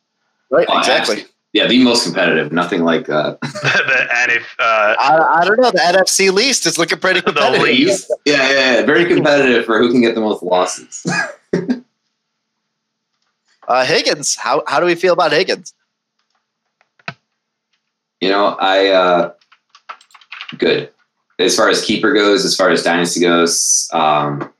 Right, oh, exactly.
Yeah, the most competitive. Nothing like
uh, [LAUGHS] [LAUGHS] the, and if uh,
I, I don't know, the NFC least is looking pretty competitive.
Yeah, yeah, yeah, very competitive for who can get the most losses. [LAUGHS]
Uh, Higgins, how how do we feel about Higgins?
You know, I uh, good as far as keeper goes, as far as dynasty goes. Um,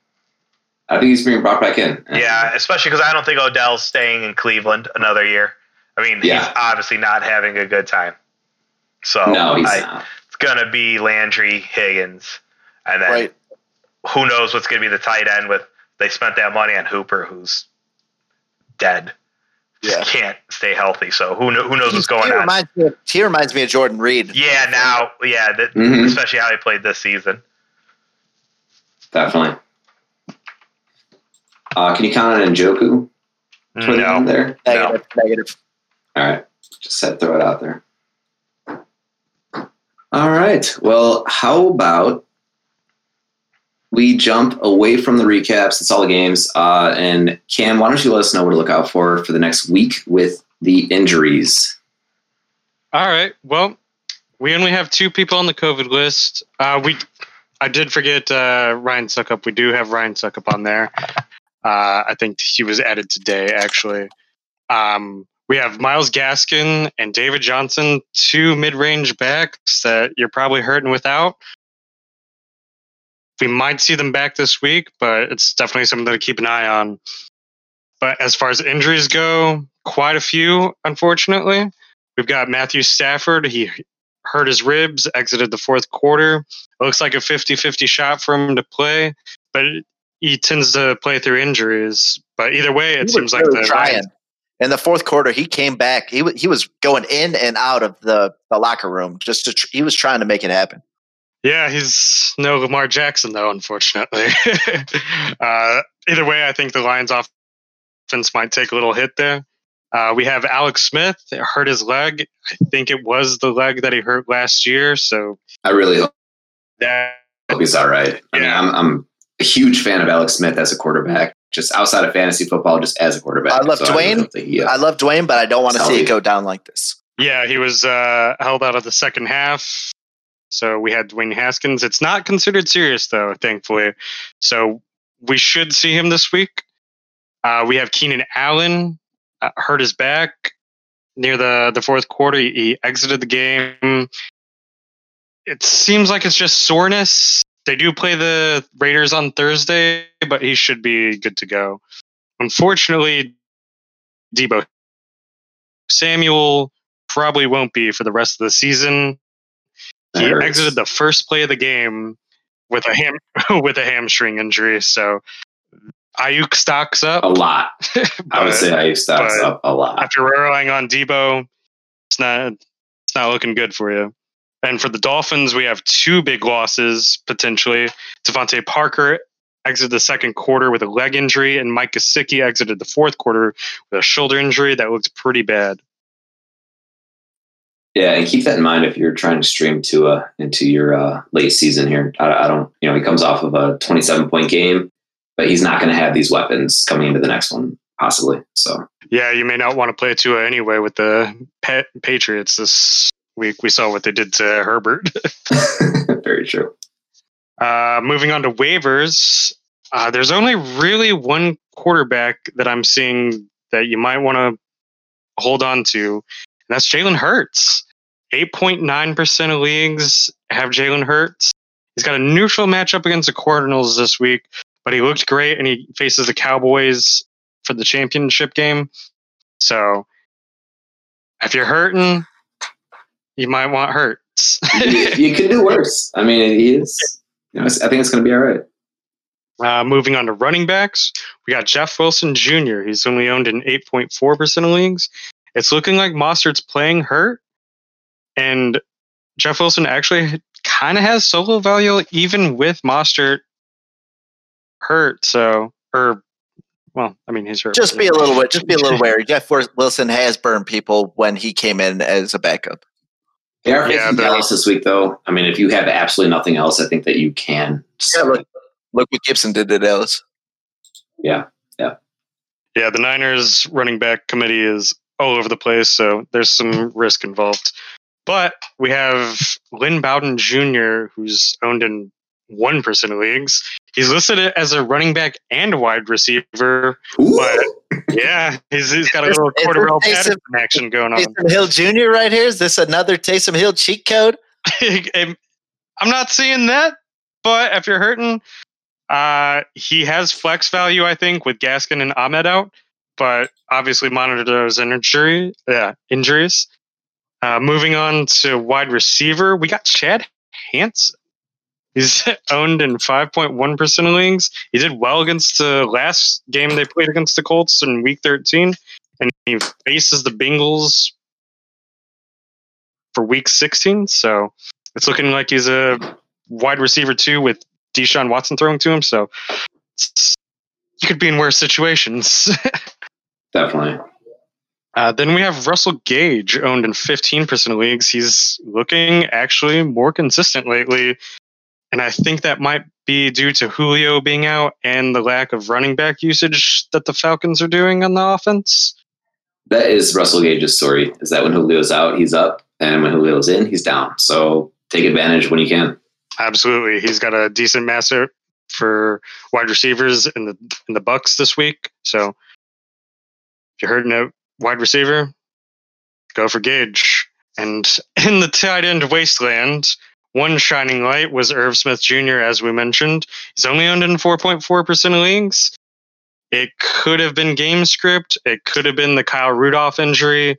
I think he's being brought back in.
Yeah, especially because I don't think Odell's staying in Cleveland another year. I mean, yeah. he's obviously not having a good time. So
no, he's I, not.
It's gonna be Landry, Higgins, and then right. who knows what's gonna be the tight end with. They spent that money on Hooper, who's dead. Just yeah. can't stay healthy. So who who knows what's going he
on? Me of, he reminds me of Jordan Reed.
Yeah, now, yeah, that, mm-hmm. especially how he played this season.
Definitely. Uh, can you count on Njoku?
No.
There?
Negative. No. Negative.
All right. Just said throw it out there. All right. Well, how about we jump away from the recaps? It's all the games. Uh, and Cam, why don't you let us know what to look out for for the next week with the injuries?
All right. Well, we only have two people on the COVID list. Uh, we, I did forget uh, Ryan Succop. We do have Ryan Succop on there. Uh, I think he was added today, actually. Um, we have Myles Gaskin and David Johnson, two mid-range backs that you're probably hurting without. We might see them back this week, but it's definitely something to keep an eye on. But as far as injuries go, quite a few, unfortunately. We've got Matthew Stafford. He hurt his ribs, exited the fourth quarter. It looks like a 50 50 shot for him to play, but he tends to play through injuries. But either way, it seems like the
trying. In the fourth quarter, he came back. He he was going in and out of the, the locker room just to. Tr- he was trying to make it happen.
Yeah, he's no Lamar Jackson though, unfortunately. [LAUGHS] uh, either way, I think the Lions offense might take a little hit there. Uh, we have Alex Smith hurt his leg. I think it was the leg that he hurt last year. So
I really hope that hope he's all right. I yeah. mean, I'm, I'm a huge fan of Alex Smith as a quarterback just outside of fantasy football, just as a quarterback.
I love so Dwayne. I, he, uh, I love Dwayne, but I don't want to see it go down like this.
Yeah, he was uh, held out of the second half. So we had Dwayne Haskins. It's not considered serious though, thankfully. So we should see him this week. Uh, we have Keenan Allen uh, hurt his back near the the fourth quarter. He, he exited the game. It seems like it's just soreness they do play the Raiders on Thursday, but he should be good to go. Unfortunately, Deebo Samuel probably won't be for the rest of the season. He exited the first play of the game with a ham [LAUGHS] with a hamstring injury, so Aiyuk stocks up
a lot. but, [LAUGHS] I would say Aiyuk stocks up a lot.
After relying on Deebo, it's not it's not looking good for you. And for the Dolphins, we have two big losses potentially. DeVante Parker exited the second quarter with a leg injury, and Mike Gesicki exited the fourth quarter with a shoulder injury that looks pretty bad.
Yeah, and keep that in mind if you're trying to stream Tua into your uh, late season here. I, I, don't, you know, he comes off of a 27 point game, but he's not going to have these weapons coming into the next one, possibly. So,
yeah, you may not want to play Tua anyway with the Patriots this week. we saw what they did to Herbert. [LAUGHS]
Very true.
Uh, moving on to waivers, uh, there's only really one quarterback that I'm seeing that you might want to hold on to, and that's Jalen Hurts. 8.9% of leagues have Jalen Hurts. He's got a neutral matchup against the Cardinals this week, but he looked great and he faces the Cowboys for the championship game. So if you're hurting, you might want Hurts.
you, you could do worse. I mean, he is. You know, I think it's going to be all right.
Uh, moving on to running backs, we got Jeff Wilson Jr. He's only owned in 8.4% of leagues. It's looking like Mostert's playing hurt, and Jeff Wilson actually kind of has solo value even with Mostert hurt. So, or well, I mean, he's hurt.
Just be a little bit. Just be a little wary. [LAUGHS] Jeff Wilson has burned people when he came in as a backup.
They are facing yeah, Dallas this week, though. I mean, if you have absolutely nothing else, I think that you can.
Yeah, look, look what Gibson did to Dallas.
Yeah, yeah,
yeah. The Niners running back committee is all over the place, so there's some risk involved. But we have Lynn Bowden Jr., who's owned in one percent of leagues. He's listed as a running back and wide receiver,
Ooh, but
yeah, he's, he's got a little Cordarrelle Patterson action going on.
Taysom Hill Jr. right here. Is this another Taysom Hill cheat code? [LAUGHS]
I'm not seeing that, but if you're hurting, uh, he has flex value, I think, with Gaskin and Ahmed out, but obviously monitor those injury, yeah, injuries. Uh, moving on to wide receiver, we got Chad Hansen. He's [LAUGHS] owned in 5.1% of leagues. He did well against the last game they played against the Colts in week 13, and he faces the Bengals for week 16. So it's looking like he's a wide receiver too with Deshaun Watson throwing to him. So you could be in worse situations. [LAUGHS]
Definitely.
Uh, then we have Russell Gage, owned in 15% of leagues. He's looking actually more consistent lately. And I think that might be due to Julio being out and the lack of running back usage that the Falcons are doing on the offense.
That is Russell Gage's story. Is that when Julio's out, he's up, and when Julio's in, he's down. So take advantage when you can.
Absolutely, he's got a decent master for wide receivers in the in the Bucs this week. So if you're hurting a wide receiver, go for Gage. And [LAUGHS] in the tight end wasteland, one shining light was Irv Smith Jr., as we mentioned. He's only owned in 4.4% of leagues. It could have been game script. It could have been the Kyle Rudolph injury,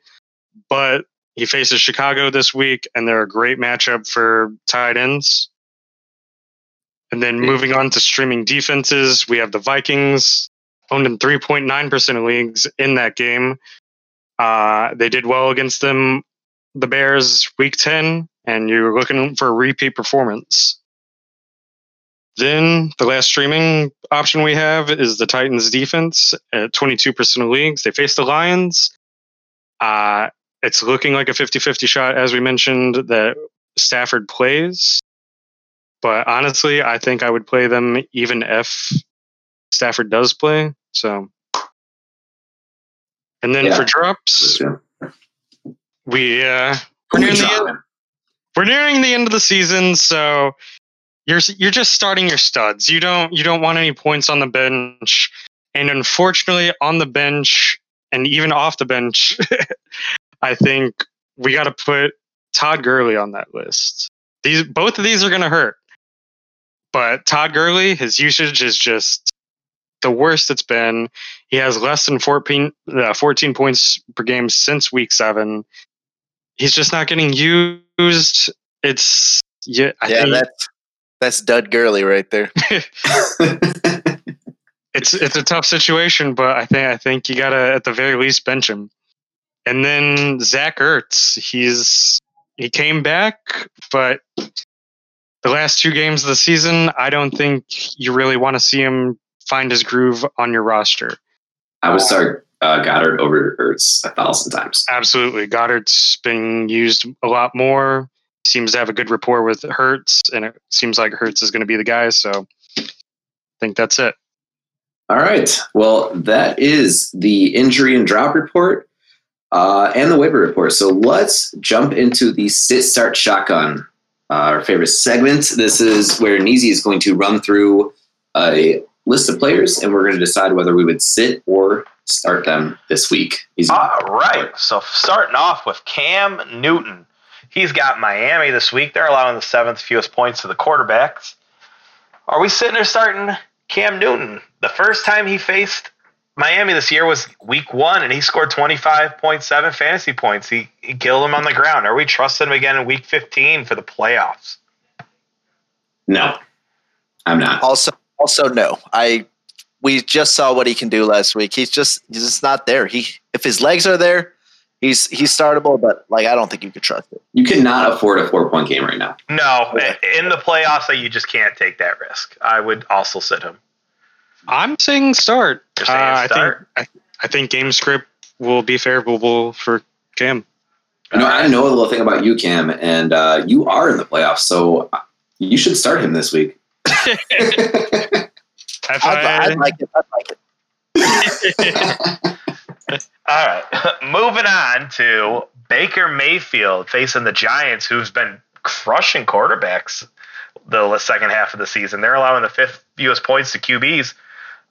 but he faces Chicago this week, and they're a great matchup for tight ends. And then moving on to streaming defenses, we have the Vikings, owned in 3.9% of leagues in that game. Uh, they did well against them, the Bears, week 10, and you're looking for a repeat performance. Then the last streaming option we have is the Titans defense at 22% of leagues. They face the Lions. Uh, it's looking like a 50 50 shot, as we mentioned, that Stafford plays. But honestly, I think I would play them even if Stafford does play. So, and then yeah. for drops, we uh, we're nearing the end. We're nearing the end of the season, so you're you're just starting your studs. You don't you don't want any points on the bench, and unfortunately, on the bench and even off the bench, [LAUGHS] I think we got to put Todd Gurley on that list. These both of these are going to hurt, but Todd Gurley, his usage is just the worst it's been. He has less than 14, uh, 14 points per game since week seven. He's just not getting used. It's yeah, I
yeah, think, that's that's Dud Gurley right there. [LAUGHS] [LAUGHS]
it's it's a tough situation, but I think I think you gotta at the very least bench him. And then Zach Ertz, he's he came back, but the last two games of the season, I don't think you really want to see him find his groove on your roster.
I would start uh, Goedert over Ertz a thousand times.
Absolutely, Goedert's been used a lot more. Seems to have a good rapport with Hurts, and it seems like Hurts is going to be the guy. So, I think that's it.
All right. Well, that is the injury and drop report uh, and the waiver report. So let's jump into the sit start shotgun, uh, our favorite segment. This is where Neezy is going to run through a list of players, and we're going to decide whether we would sit or start them this week.
He's All right. So starting off with Cam Newton. He's got Miami this week. They're allowing the seventh fewest points to the quarterbacks. Are we sitting there starting Cam Newton? The first time he faced Miami this year was week one, and he scored 25.7 fantasy points. He, he killed him on the ground. Are we trusting him again in week 15 for the playoffs?
No, I'm not.
Also, also no. I we just saw what he can do last week. He's just he's just not there. He if his legs are there, he's he's startable, but like I don't think you could trust it.
You cannot afford a four point game right now.
No, in the playoffs, that you just can't take that risk. I would also sit him.
I'm saying start. Saying uh, start. I think I, I, think game script will be favorable for Cam.
You know, I know a little thing about you, Cam, and uh, you are in the playoffs, so you should start him this week. [LAUGHS] [LAUGHS] I'd,
I'd like it. I'd like it. [LAUGHS] All right, [LAUGHS] moving on to Baker Mayfield facing the Giants, who's been crushing quarterbacks the second half of the season. They're allowing the fifth fewest points to QBs.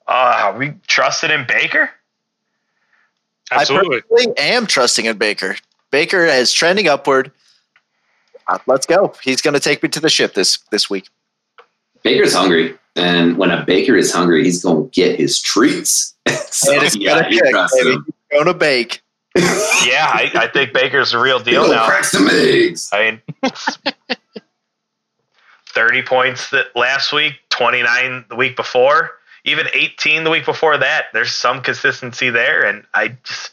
Uh, are we trusted in Baker?
Absolutely.
I am trusting in Baker. Baker is trending upward. Uh, let's go. He's going to take me to the ship this this week.
Baker's hungry, and when a baker is hungry, he's going to get his treats. [LAUGHS] so,
yeah, you trust him. Going to bake. [LAUGHS]
yeah, I, I, think Baker's a real deal now.
Crack some eggs.
I mean, thirty points that last week, twenty nine the week before, even eighteen the week before that. There's some consistency there, and I just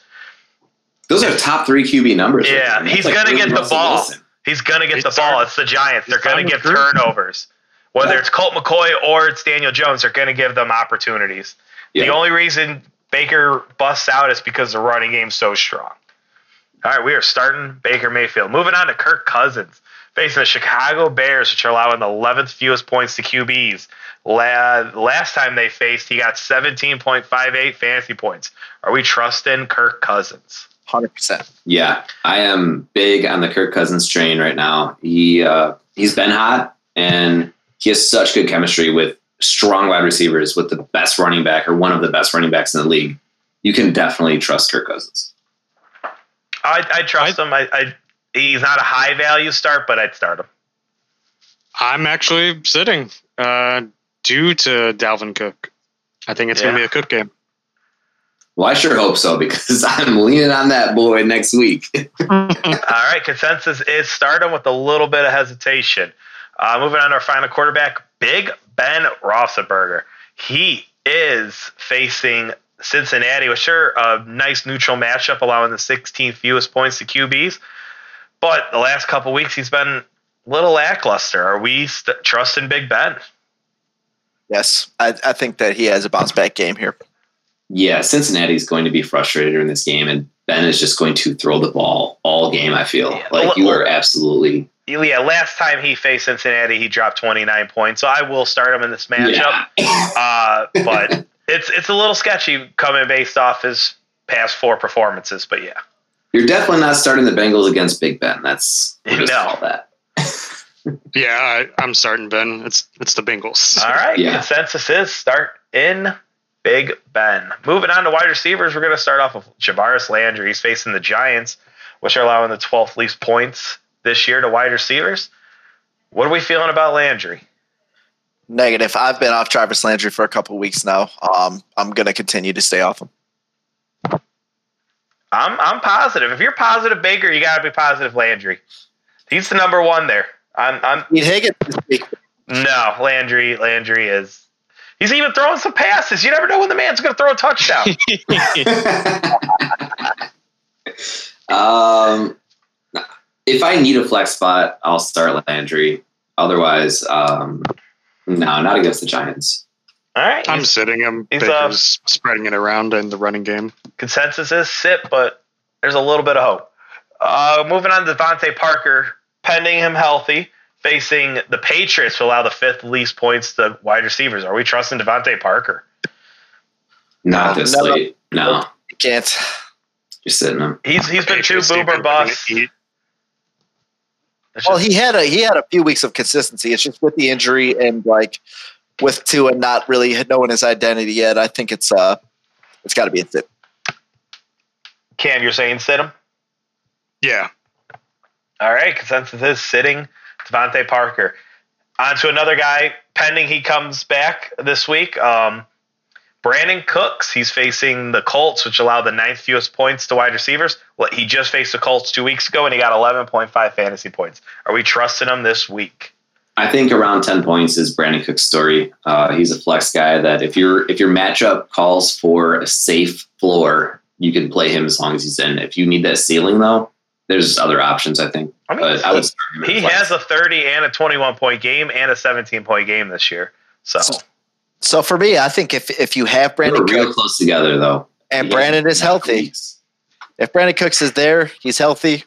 those are top three QB numbers.
Yeah, right he's like gonna get the ball. He's gonna get the ball. It's the Giants. They're gonna get turnovers. Whether yeah. it's Colt McCoy or it's Daniel Jones, they're gonna give them opportunities. Yeah. The only reason Baker busts out is because the running game's so strong. All right, we are starting Baker Mayfield. Moving on to Kirk Cousins facing the Chicago Bears, which are allowing the 11th fewest points to QBs. Last time they faced, he got 17.58 fantasy points. Are we trusting Kirk Cousins?
Hundred percent.
Yeah, I am big on the Kirk Cousins train right now. He uh, he's been hot, and he has such good chemistry with strong wide receivers, with the best running back or one of the best running backs in the league. You can definitely trust Kirk Cousins.
I, I trust I, him. I, I he's not a high value start, but I'd start him.
I'm actually sitting uh, due to Dalvin Cook. I think it's yeah. going to be a Cook game.
Well, I sure hope so because [LAUGHS] I'm leaning on that boy next week. [LAUGHS]
All right, consensus is stardom with a little bit of hesitation. Uh, moving on to our final quarterback, Big Ben Roethlisberger. He is facing Cincinnati, which sure a nice neutral matchup, allowing the 16th fewest points to QBs. But the last couple weeks, he's been a little lackluster. Are we st- trusting Big Ben?
Yes, I, I think that he has a bounce back game here
yeah, Cincinnati is going to be frustrated in this game, and Ben is just going to throw the ball all game. I feel yeah. like you are absolutely.
Yeah, last time he faced Cincinnati, he dropped 29 points. So I will start him in this matchup. Yeah. uh, but it's it's a little sketchy coming based off his past four performances. But yeah,
you're definitely not starting the Bengals against Big Ben. That's we'll [LAUGHS] no. that. [LAUGHS]
yeah, I, am starting Ben. It's it's the Bengals.
All right, yeah. consensus is start in Big Ben. Moving on to wide receivers, we're going to start off with Jarvis Landry. He's facing the Giants, which are allowing the 12th least points this year to wide receivers. What are we feeling about Landry?
Negative. I've been off Travis Landry for a couple weeks now. Um, I'm going to continue to stay off him.
I'm I'm positive. If you're positive Baker, you got to be positive Landry. He's the number one there. I'm. I'm.
Higgins.
No, Landry. Landry is He's even throwing some passes. You never know when the man's going to throw a touchdown. [LAUGHS] [LAUGHS]
um, if I need a flex spot, I'll start Landry. Otherwise, um, no, not against the Giants.
All right,
I'm sitting him. He's uh, spreading it around in the running game.
Consensus is sit, but there's a little bit of hope. Uh, moving on to DeVante Parker, pending him healthy facing the Patriots to allow the fifth least points to wide receivers. Are we trusting DeVante Parker?
Not this no, late. No.
You can't.
You're sitting him.
He's he's been too boomer bust.
Well, he had a he had a few weeks of consistency. It's just with the injury and like with Tua not really knowing his identity yet. I think it's uh it's got to be a sit.
Cam, you're saying sit him?
Yeah.
All right. Consensus is sitting DeVante Parker. On to another guy, pending he comes back this week. Um, Brandin Cooks, he's facing the Colts, which allow the ninth fewest points to wide receivers. Well, he just faced the Colts two weeks ago, and he got 11.5 fantasy points. Are we trusting him this week?
I think around 10 points is Brandin Cooks' story. Uh, he's a flex guy that if your if your matchup calls for a safe floor, you can play him as long as he's in. If you need that ceiling, though, there's other options, I think. I mean, but I would
he has a 30 and a 21 point game and a 17 point game this year. So,
so for me, I think if if you have Brandin,
real Cooks, close together though,
and Brandin is healthy. If Brandin Cooks is there, he's healthy.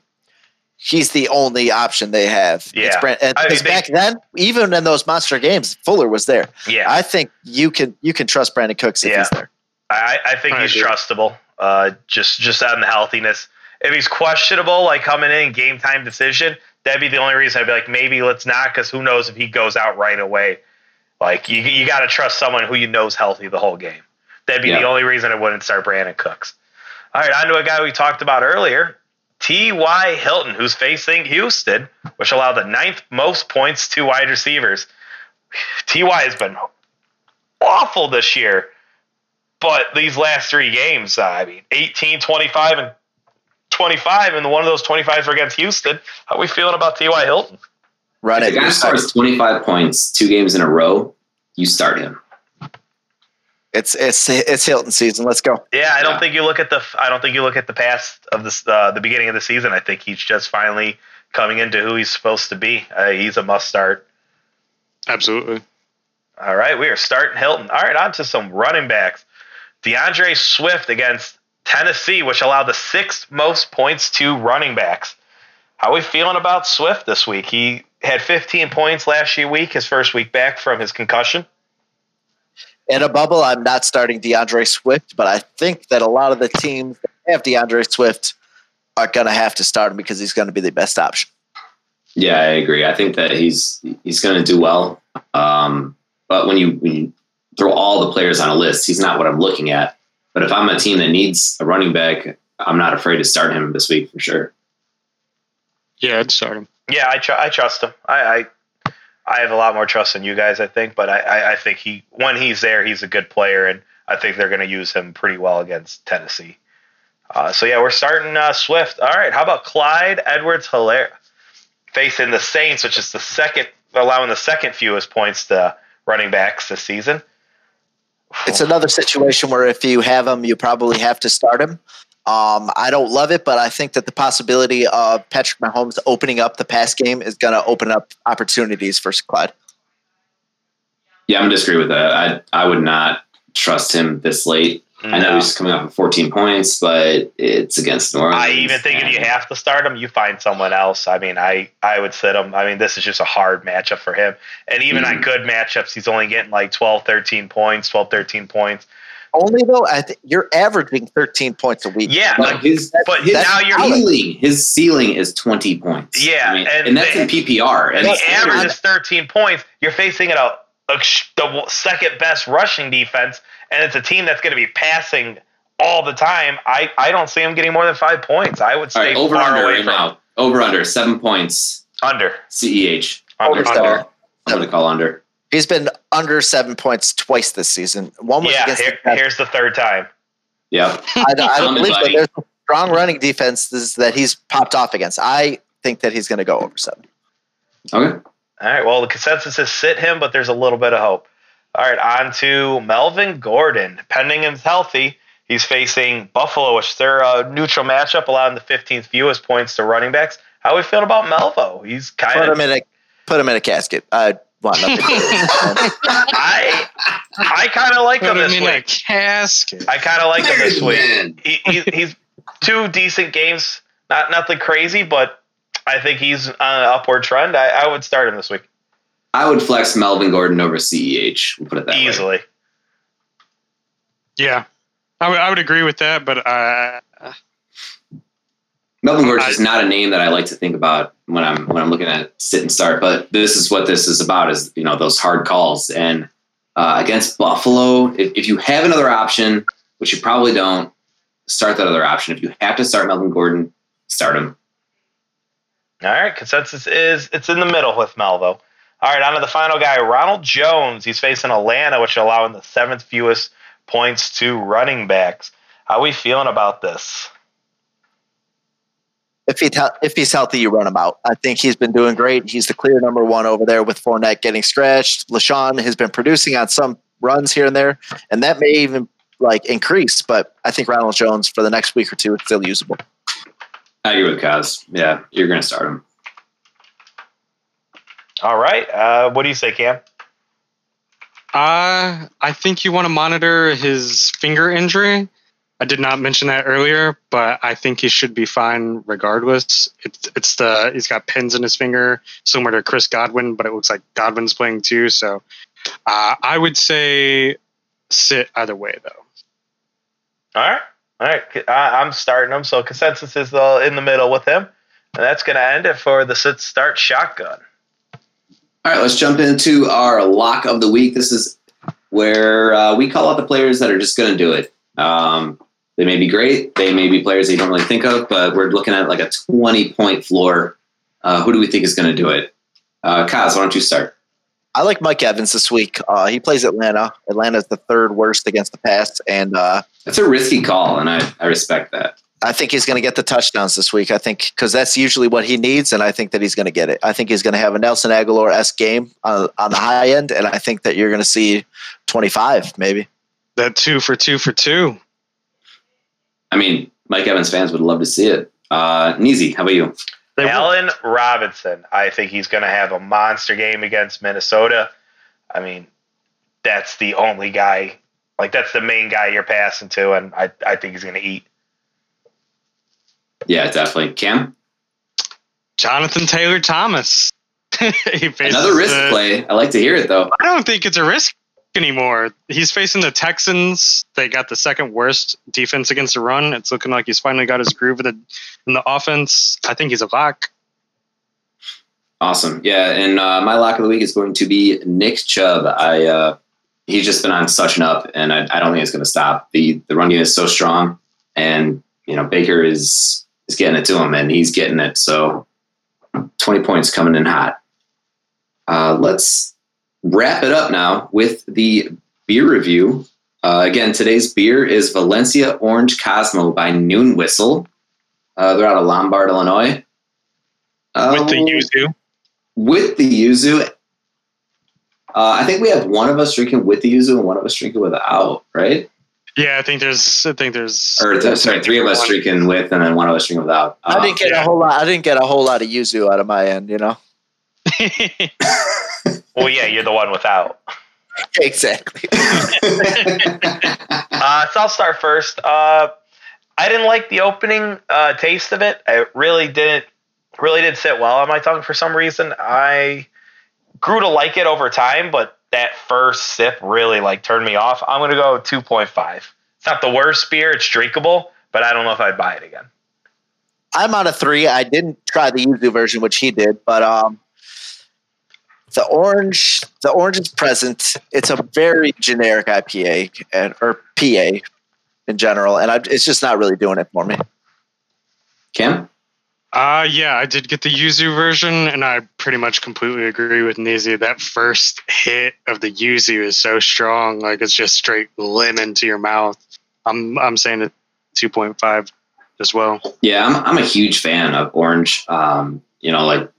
He's the only option they have.
Yeah,
because back then, even in those monster games, Fuller was there.
Yeah,
I think you can you can trust Brandin Cooks if yeah. he's there.
I, I think I he's agree. trustable. Uh, just just on the healthiness. If he's questionable, like coming in game time decision, that'd be the only reason I'd be like, maybe let's not, because who knows if he goes out right away. Like you, you got to trust someone who you know is healthy the whole game. That'd be yeah. the only reason I wouldn't start Brandin Cooks. All right, on to a guy we talked about earlier, T.Y. Hilton, who's facing Houston, which allowed the ninth most points to wide receivers. Ty has been awful this year, but these last three games, uh, I mean, 18, 25, and 25, and one of those 25s were against Houston. How are we feeling about T.Y. Hilton?
Run it. If a guy scores 25 points two games in a row, you start him.
It's it's it's Hilton season. Let's go.
Yeah, I don't yeah. think you look at the I don't think you look at the past of this uh, the beginning of the season. I think he's just finally coming into who he's supposed to be. Uh, he's a must start.
Absolutely.
All right, we are starting Hilton. All right, on to some running backs. D'Andre Swift against Tennessee, which allowed the sixth most points to running backs. How are we feeling about Swift this week? He had 15 points last year week, his first week back from his concussion.
In a bubble, I'm not starting D'Andre Swift, but I think that a lot of the teams that have D'Andre Swift are going to have to start him because he's going to be the best option.
Yeah, I agree. I think that he's he's going to do well. Um, but when you when you throw all the players on a list, he's not what I'm looking at. But if I'm a team that needs a running back, I'm not afraid to start him this week for sure.
Yeah, I'd start him.
Yeah, I, tr- I trust him. I, I, I have a lot more trust in you guys, I think. But I, I, I think he when he's there, he's a good player, and I think they're going to use him pretty well against Tennessee. Uh, so yeah, we're starting uh, Swift. All right, how about Clyde Edwards Helaire facing the Saints, which is the second allowing the second fewest points to running backs this season.
It's another situation where if you have him, you probably have to start him. Um, I don't love it, but I think that the possibility of Patrick Mahomes opening up the pass game is going to open up opportunities for Clyde.
Yeah, I'm gonna disagree with that. I I would not trust him this late. No. I know he's coming off of 14 points, but it's against New Orleans.
I even think if you have to start him, you find someone else. I mean, I, I would sit him. I mean, this is just a hard matchup for him. And even mm-hmm. on good matchups, he's only getting like 12, 13 points, 12, 13 points.
Only though, I th- you're averaging 13 points a week.
Yeah,
but his, but his now you're ceiling. His ceiling is 20 points.
Yeah,
I mean, and, and, that's the, in PPR.
And, the average is 13 points. You're facing a, a, the second best rushing defense, and it's a team that's going to be passing all the time, I, I don't see him getting more than five points. I would stay right, over far under away right now.
Over under seven points.
Under
CEH. Under. under. I'm going to call under.
He's been under seven points twice this season. One was
yeah. Against here, the here's the third time.
Yeah,
I, I don't believe that there's strong running defenses that he's popped off against. I think that he's going to go over seven.
Okay.
All right. Well, the consensus is sit him, but there's a little bit of hope. All right, on to Melvin Gordon. Pending him's healthy, He's facing Buffalo, which they're a neutral matchup, allowing the 15th fewest points to running backs. How we feel about Melvo? He's kind
put of him in a put him in a casket. I want nothing. [LAUGHS]
I I kind of like
put
him this
him
week.
In a casket.
I kind of like him this week. He, he, he's two decent games, not nothing crazy, but I think he's on an upward trend. I, I would start him this week.
I would flex Melvin Gordon over CEH. We'll put it that
easily.
Way.
Yeah, I, w- I would agree with that, but uh,
Melvin Gordon is not a name that I like to think about when I'm when I'm looking at sit and start. But this is what this is about: is you know those hard calls. And uh, against Buffalo, if, if you have another option, which you probably don't, start that other option. If you have to start Melvin Gordon, start him.
All right, consensus is it's in the middle with Melvo. All right, on to the final guy, Ronald Jones. He's facing Atlanta, which allowing the seventh fewest points to running backs. How are we feeling about this?
If he if he's healthy, you run him out. I think he's been doing great. He's the clear number one over there with Fournette getting stretched. LeSean has been producing on some runs here and there, and that may even like increase. But I think Ronald Jones for the next week or two is still usable.
I agree with Kaz. Yeah, you're going to start him.
All right. Uh, what do you say, Cam?
Uh, I think you want to monitor his finger injury. I did not mention that earlier, but I think he should be fine regardless. It's it's the he's got pins in his finger, similar to Chris Godwin, but it looks like Godwin's playing too. So uh, I would say sit either way though.
All right, all right. I, I'm starting him, so consensus is uh, in the middle with him, and that's going to end it for the sit start shotgun.
All right, let's jump into our lock of the week. This is where uh, we call out the players that are just going to do it. Um, They may be great. They may be players that you don't really think of, but we're looking at like a 20 point floor. Uh, who do we think is going to do it? Uh, Kaz, why don't you start?
I like Mike Evans this week. Uh, he plays Atlanta. Atlanta is the third worst against the pass, and uh,
that's a risky call, and I, I respect that.
I think he's going to get the touchdowns this week. I think because that's usually what he needs, and I think that he's going to get it. I think he's going to have a Nelson Agholor s game on, on the high end, and I think that you're going to see 25 maybe.
That two for two for two.
I mean, Mike Evans fans would love to see it. Uh, Neezy, how about you?
Allen Robinson. I think he's going to have a monster game against Minnesota. I mean, that's the only guy, like, that's the main guy you're passing to, and I, I think he's going to eat.
Yeah, definitely. Cam?
Jonathan Taylor Thomas. [LAUGHS]
Another risk the, play. I like to hear it, though.
I don't think it's a risk anymore. He's facing the Texans. They got the second worst defense against the run. It's looking like he's finally got his groove in the, in the offense. I think he's a lock.
Awesome. Yeah, and uh, my lock of the week is going to be Nick Chubb. I uh, he's just been on such an up, and I, I don't think it's going to stop. the The run game is so strong, and you know Baker is is getting it to him, and he's getting it. So twenty points coming in hot. Uh, let's wrap it up now with the beer review. Uh, again, today's beer is Valencia Orange Cozmo by Noon Whistle. Uh, they're out of Lombard, Illinois.
with the um, yuzu.
With the yuzu. Uh, I think we have one of us drinking with the yuzu and one of us drinking without, right?
Yeah, I think there's. I think there's.
Or th- sorry, three of us drinking with, and then one of us drinking without.
I didn't get yeah. a whole lot. I didn't get a whole lot of yuzu out of my end. You know. [LAUGHS] [LAUGHS]
well, yeah, you're the one without. [LAUGHS]
Exactly. [LAUGHS] uh,
so I'll start first. Uh, I didn't like the opening uh, taste of it. It really didn't really didn't sit well on my tongue for some reason. I grew to like it over time, but that first sip really like turned me off. I'm gonna go 2.5. It's not the worst beer. It's drinkable, but I don't know if I'd buy it again.
I'm out of three. I didn't try the yuzu version, which he did, but um, the orange the orange is present. It's a very generic IPA and or PA in general, and I, it's just not really doing it for me.
Kim.
Uh yeah, I did get the yuzu version, and I pretty much completely agree with Neezy. That first hit of the yuzu is so strong, like it's just straight lemon to your mouth. I'm I'm saying it two point five as well.
Yeah, I'm I'm a huge fan of orange. Um, you know, like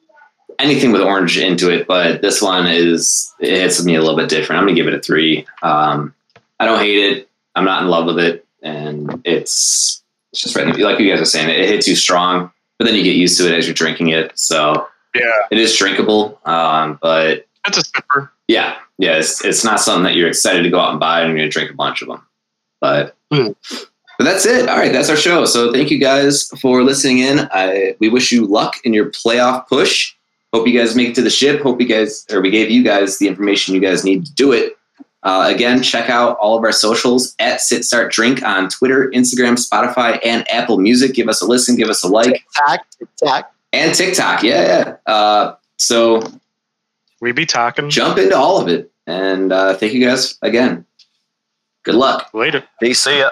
anything with orange into it, but this one is it hits me a little bit different. I'm gonna give it a three. Um, I don't hate it. I'm not in love with it, and it's it's just right. Like you guys are saying, it, it hits you strong, but then you get used to it as you're drinking it. So
yeah,
it is drinkable, um, but
it's a sipper.
Yeah, yeah, it's it's not something that you're excited to go out and buy and you're gonna drink a bunch of them. But mm. but that's it. All right, that's our show. So thank you guys for listening in. I we wish you luck in your playoff push. Hope you guys make it to the ship. Hope you guys, or we gave you guys the information you guys need to do it. Uh, again, check out all of our socials at Sit Start Drink on Twitter, Instagram, Spotify, and Apple Music. Give us a listen, give us a like.
TikTok, TikTok.
And TikTok, yeah, yeah. Uh, so
we be talking.
Jump into all of it. And uh, thank you guys again. Good luck.
Later.
Peace. See ya.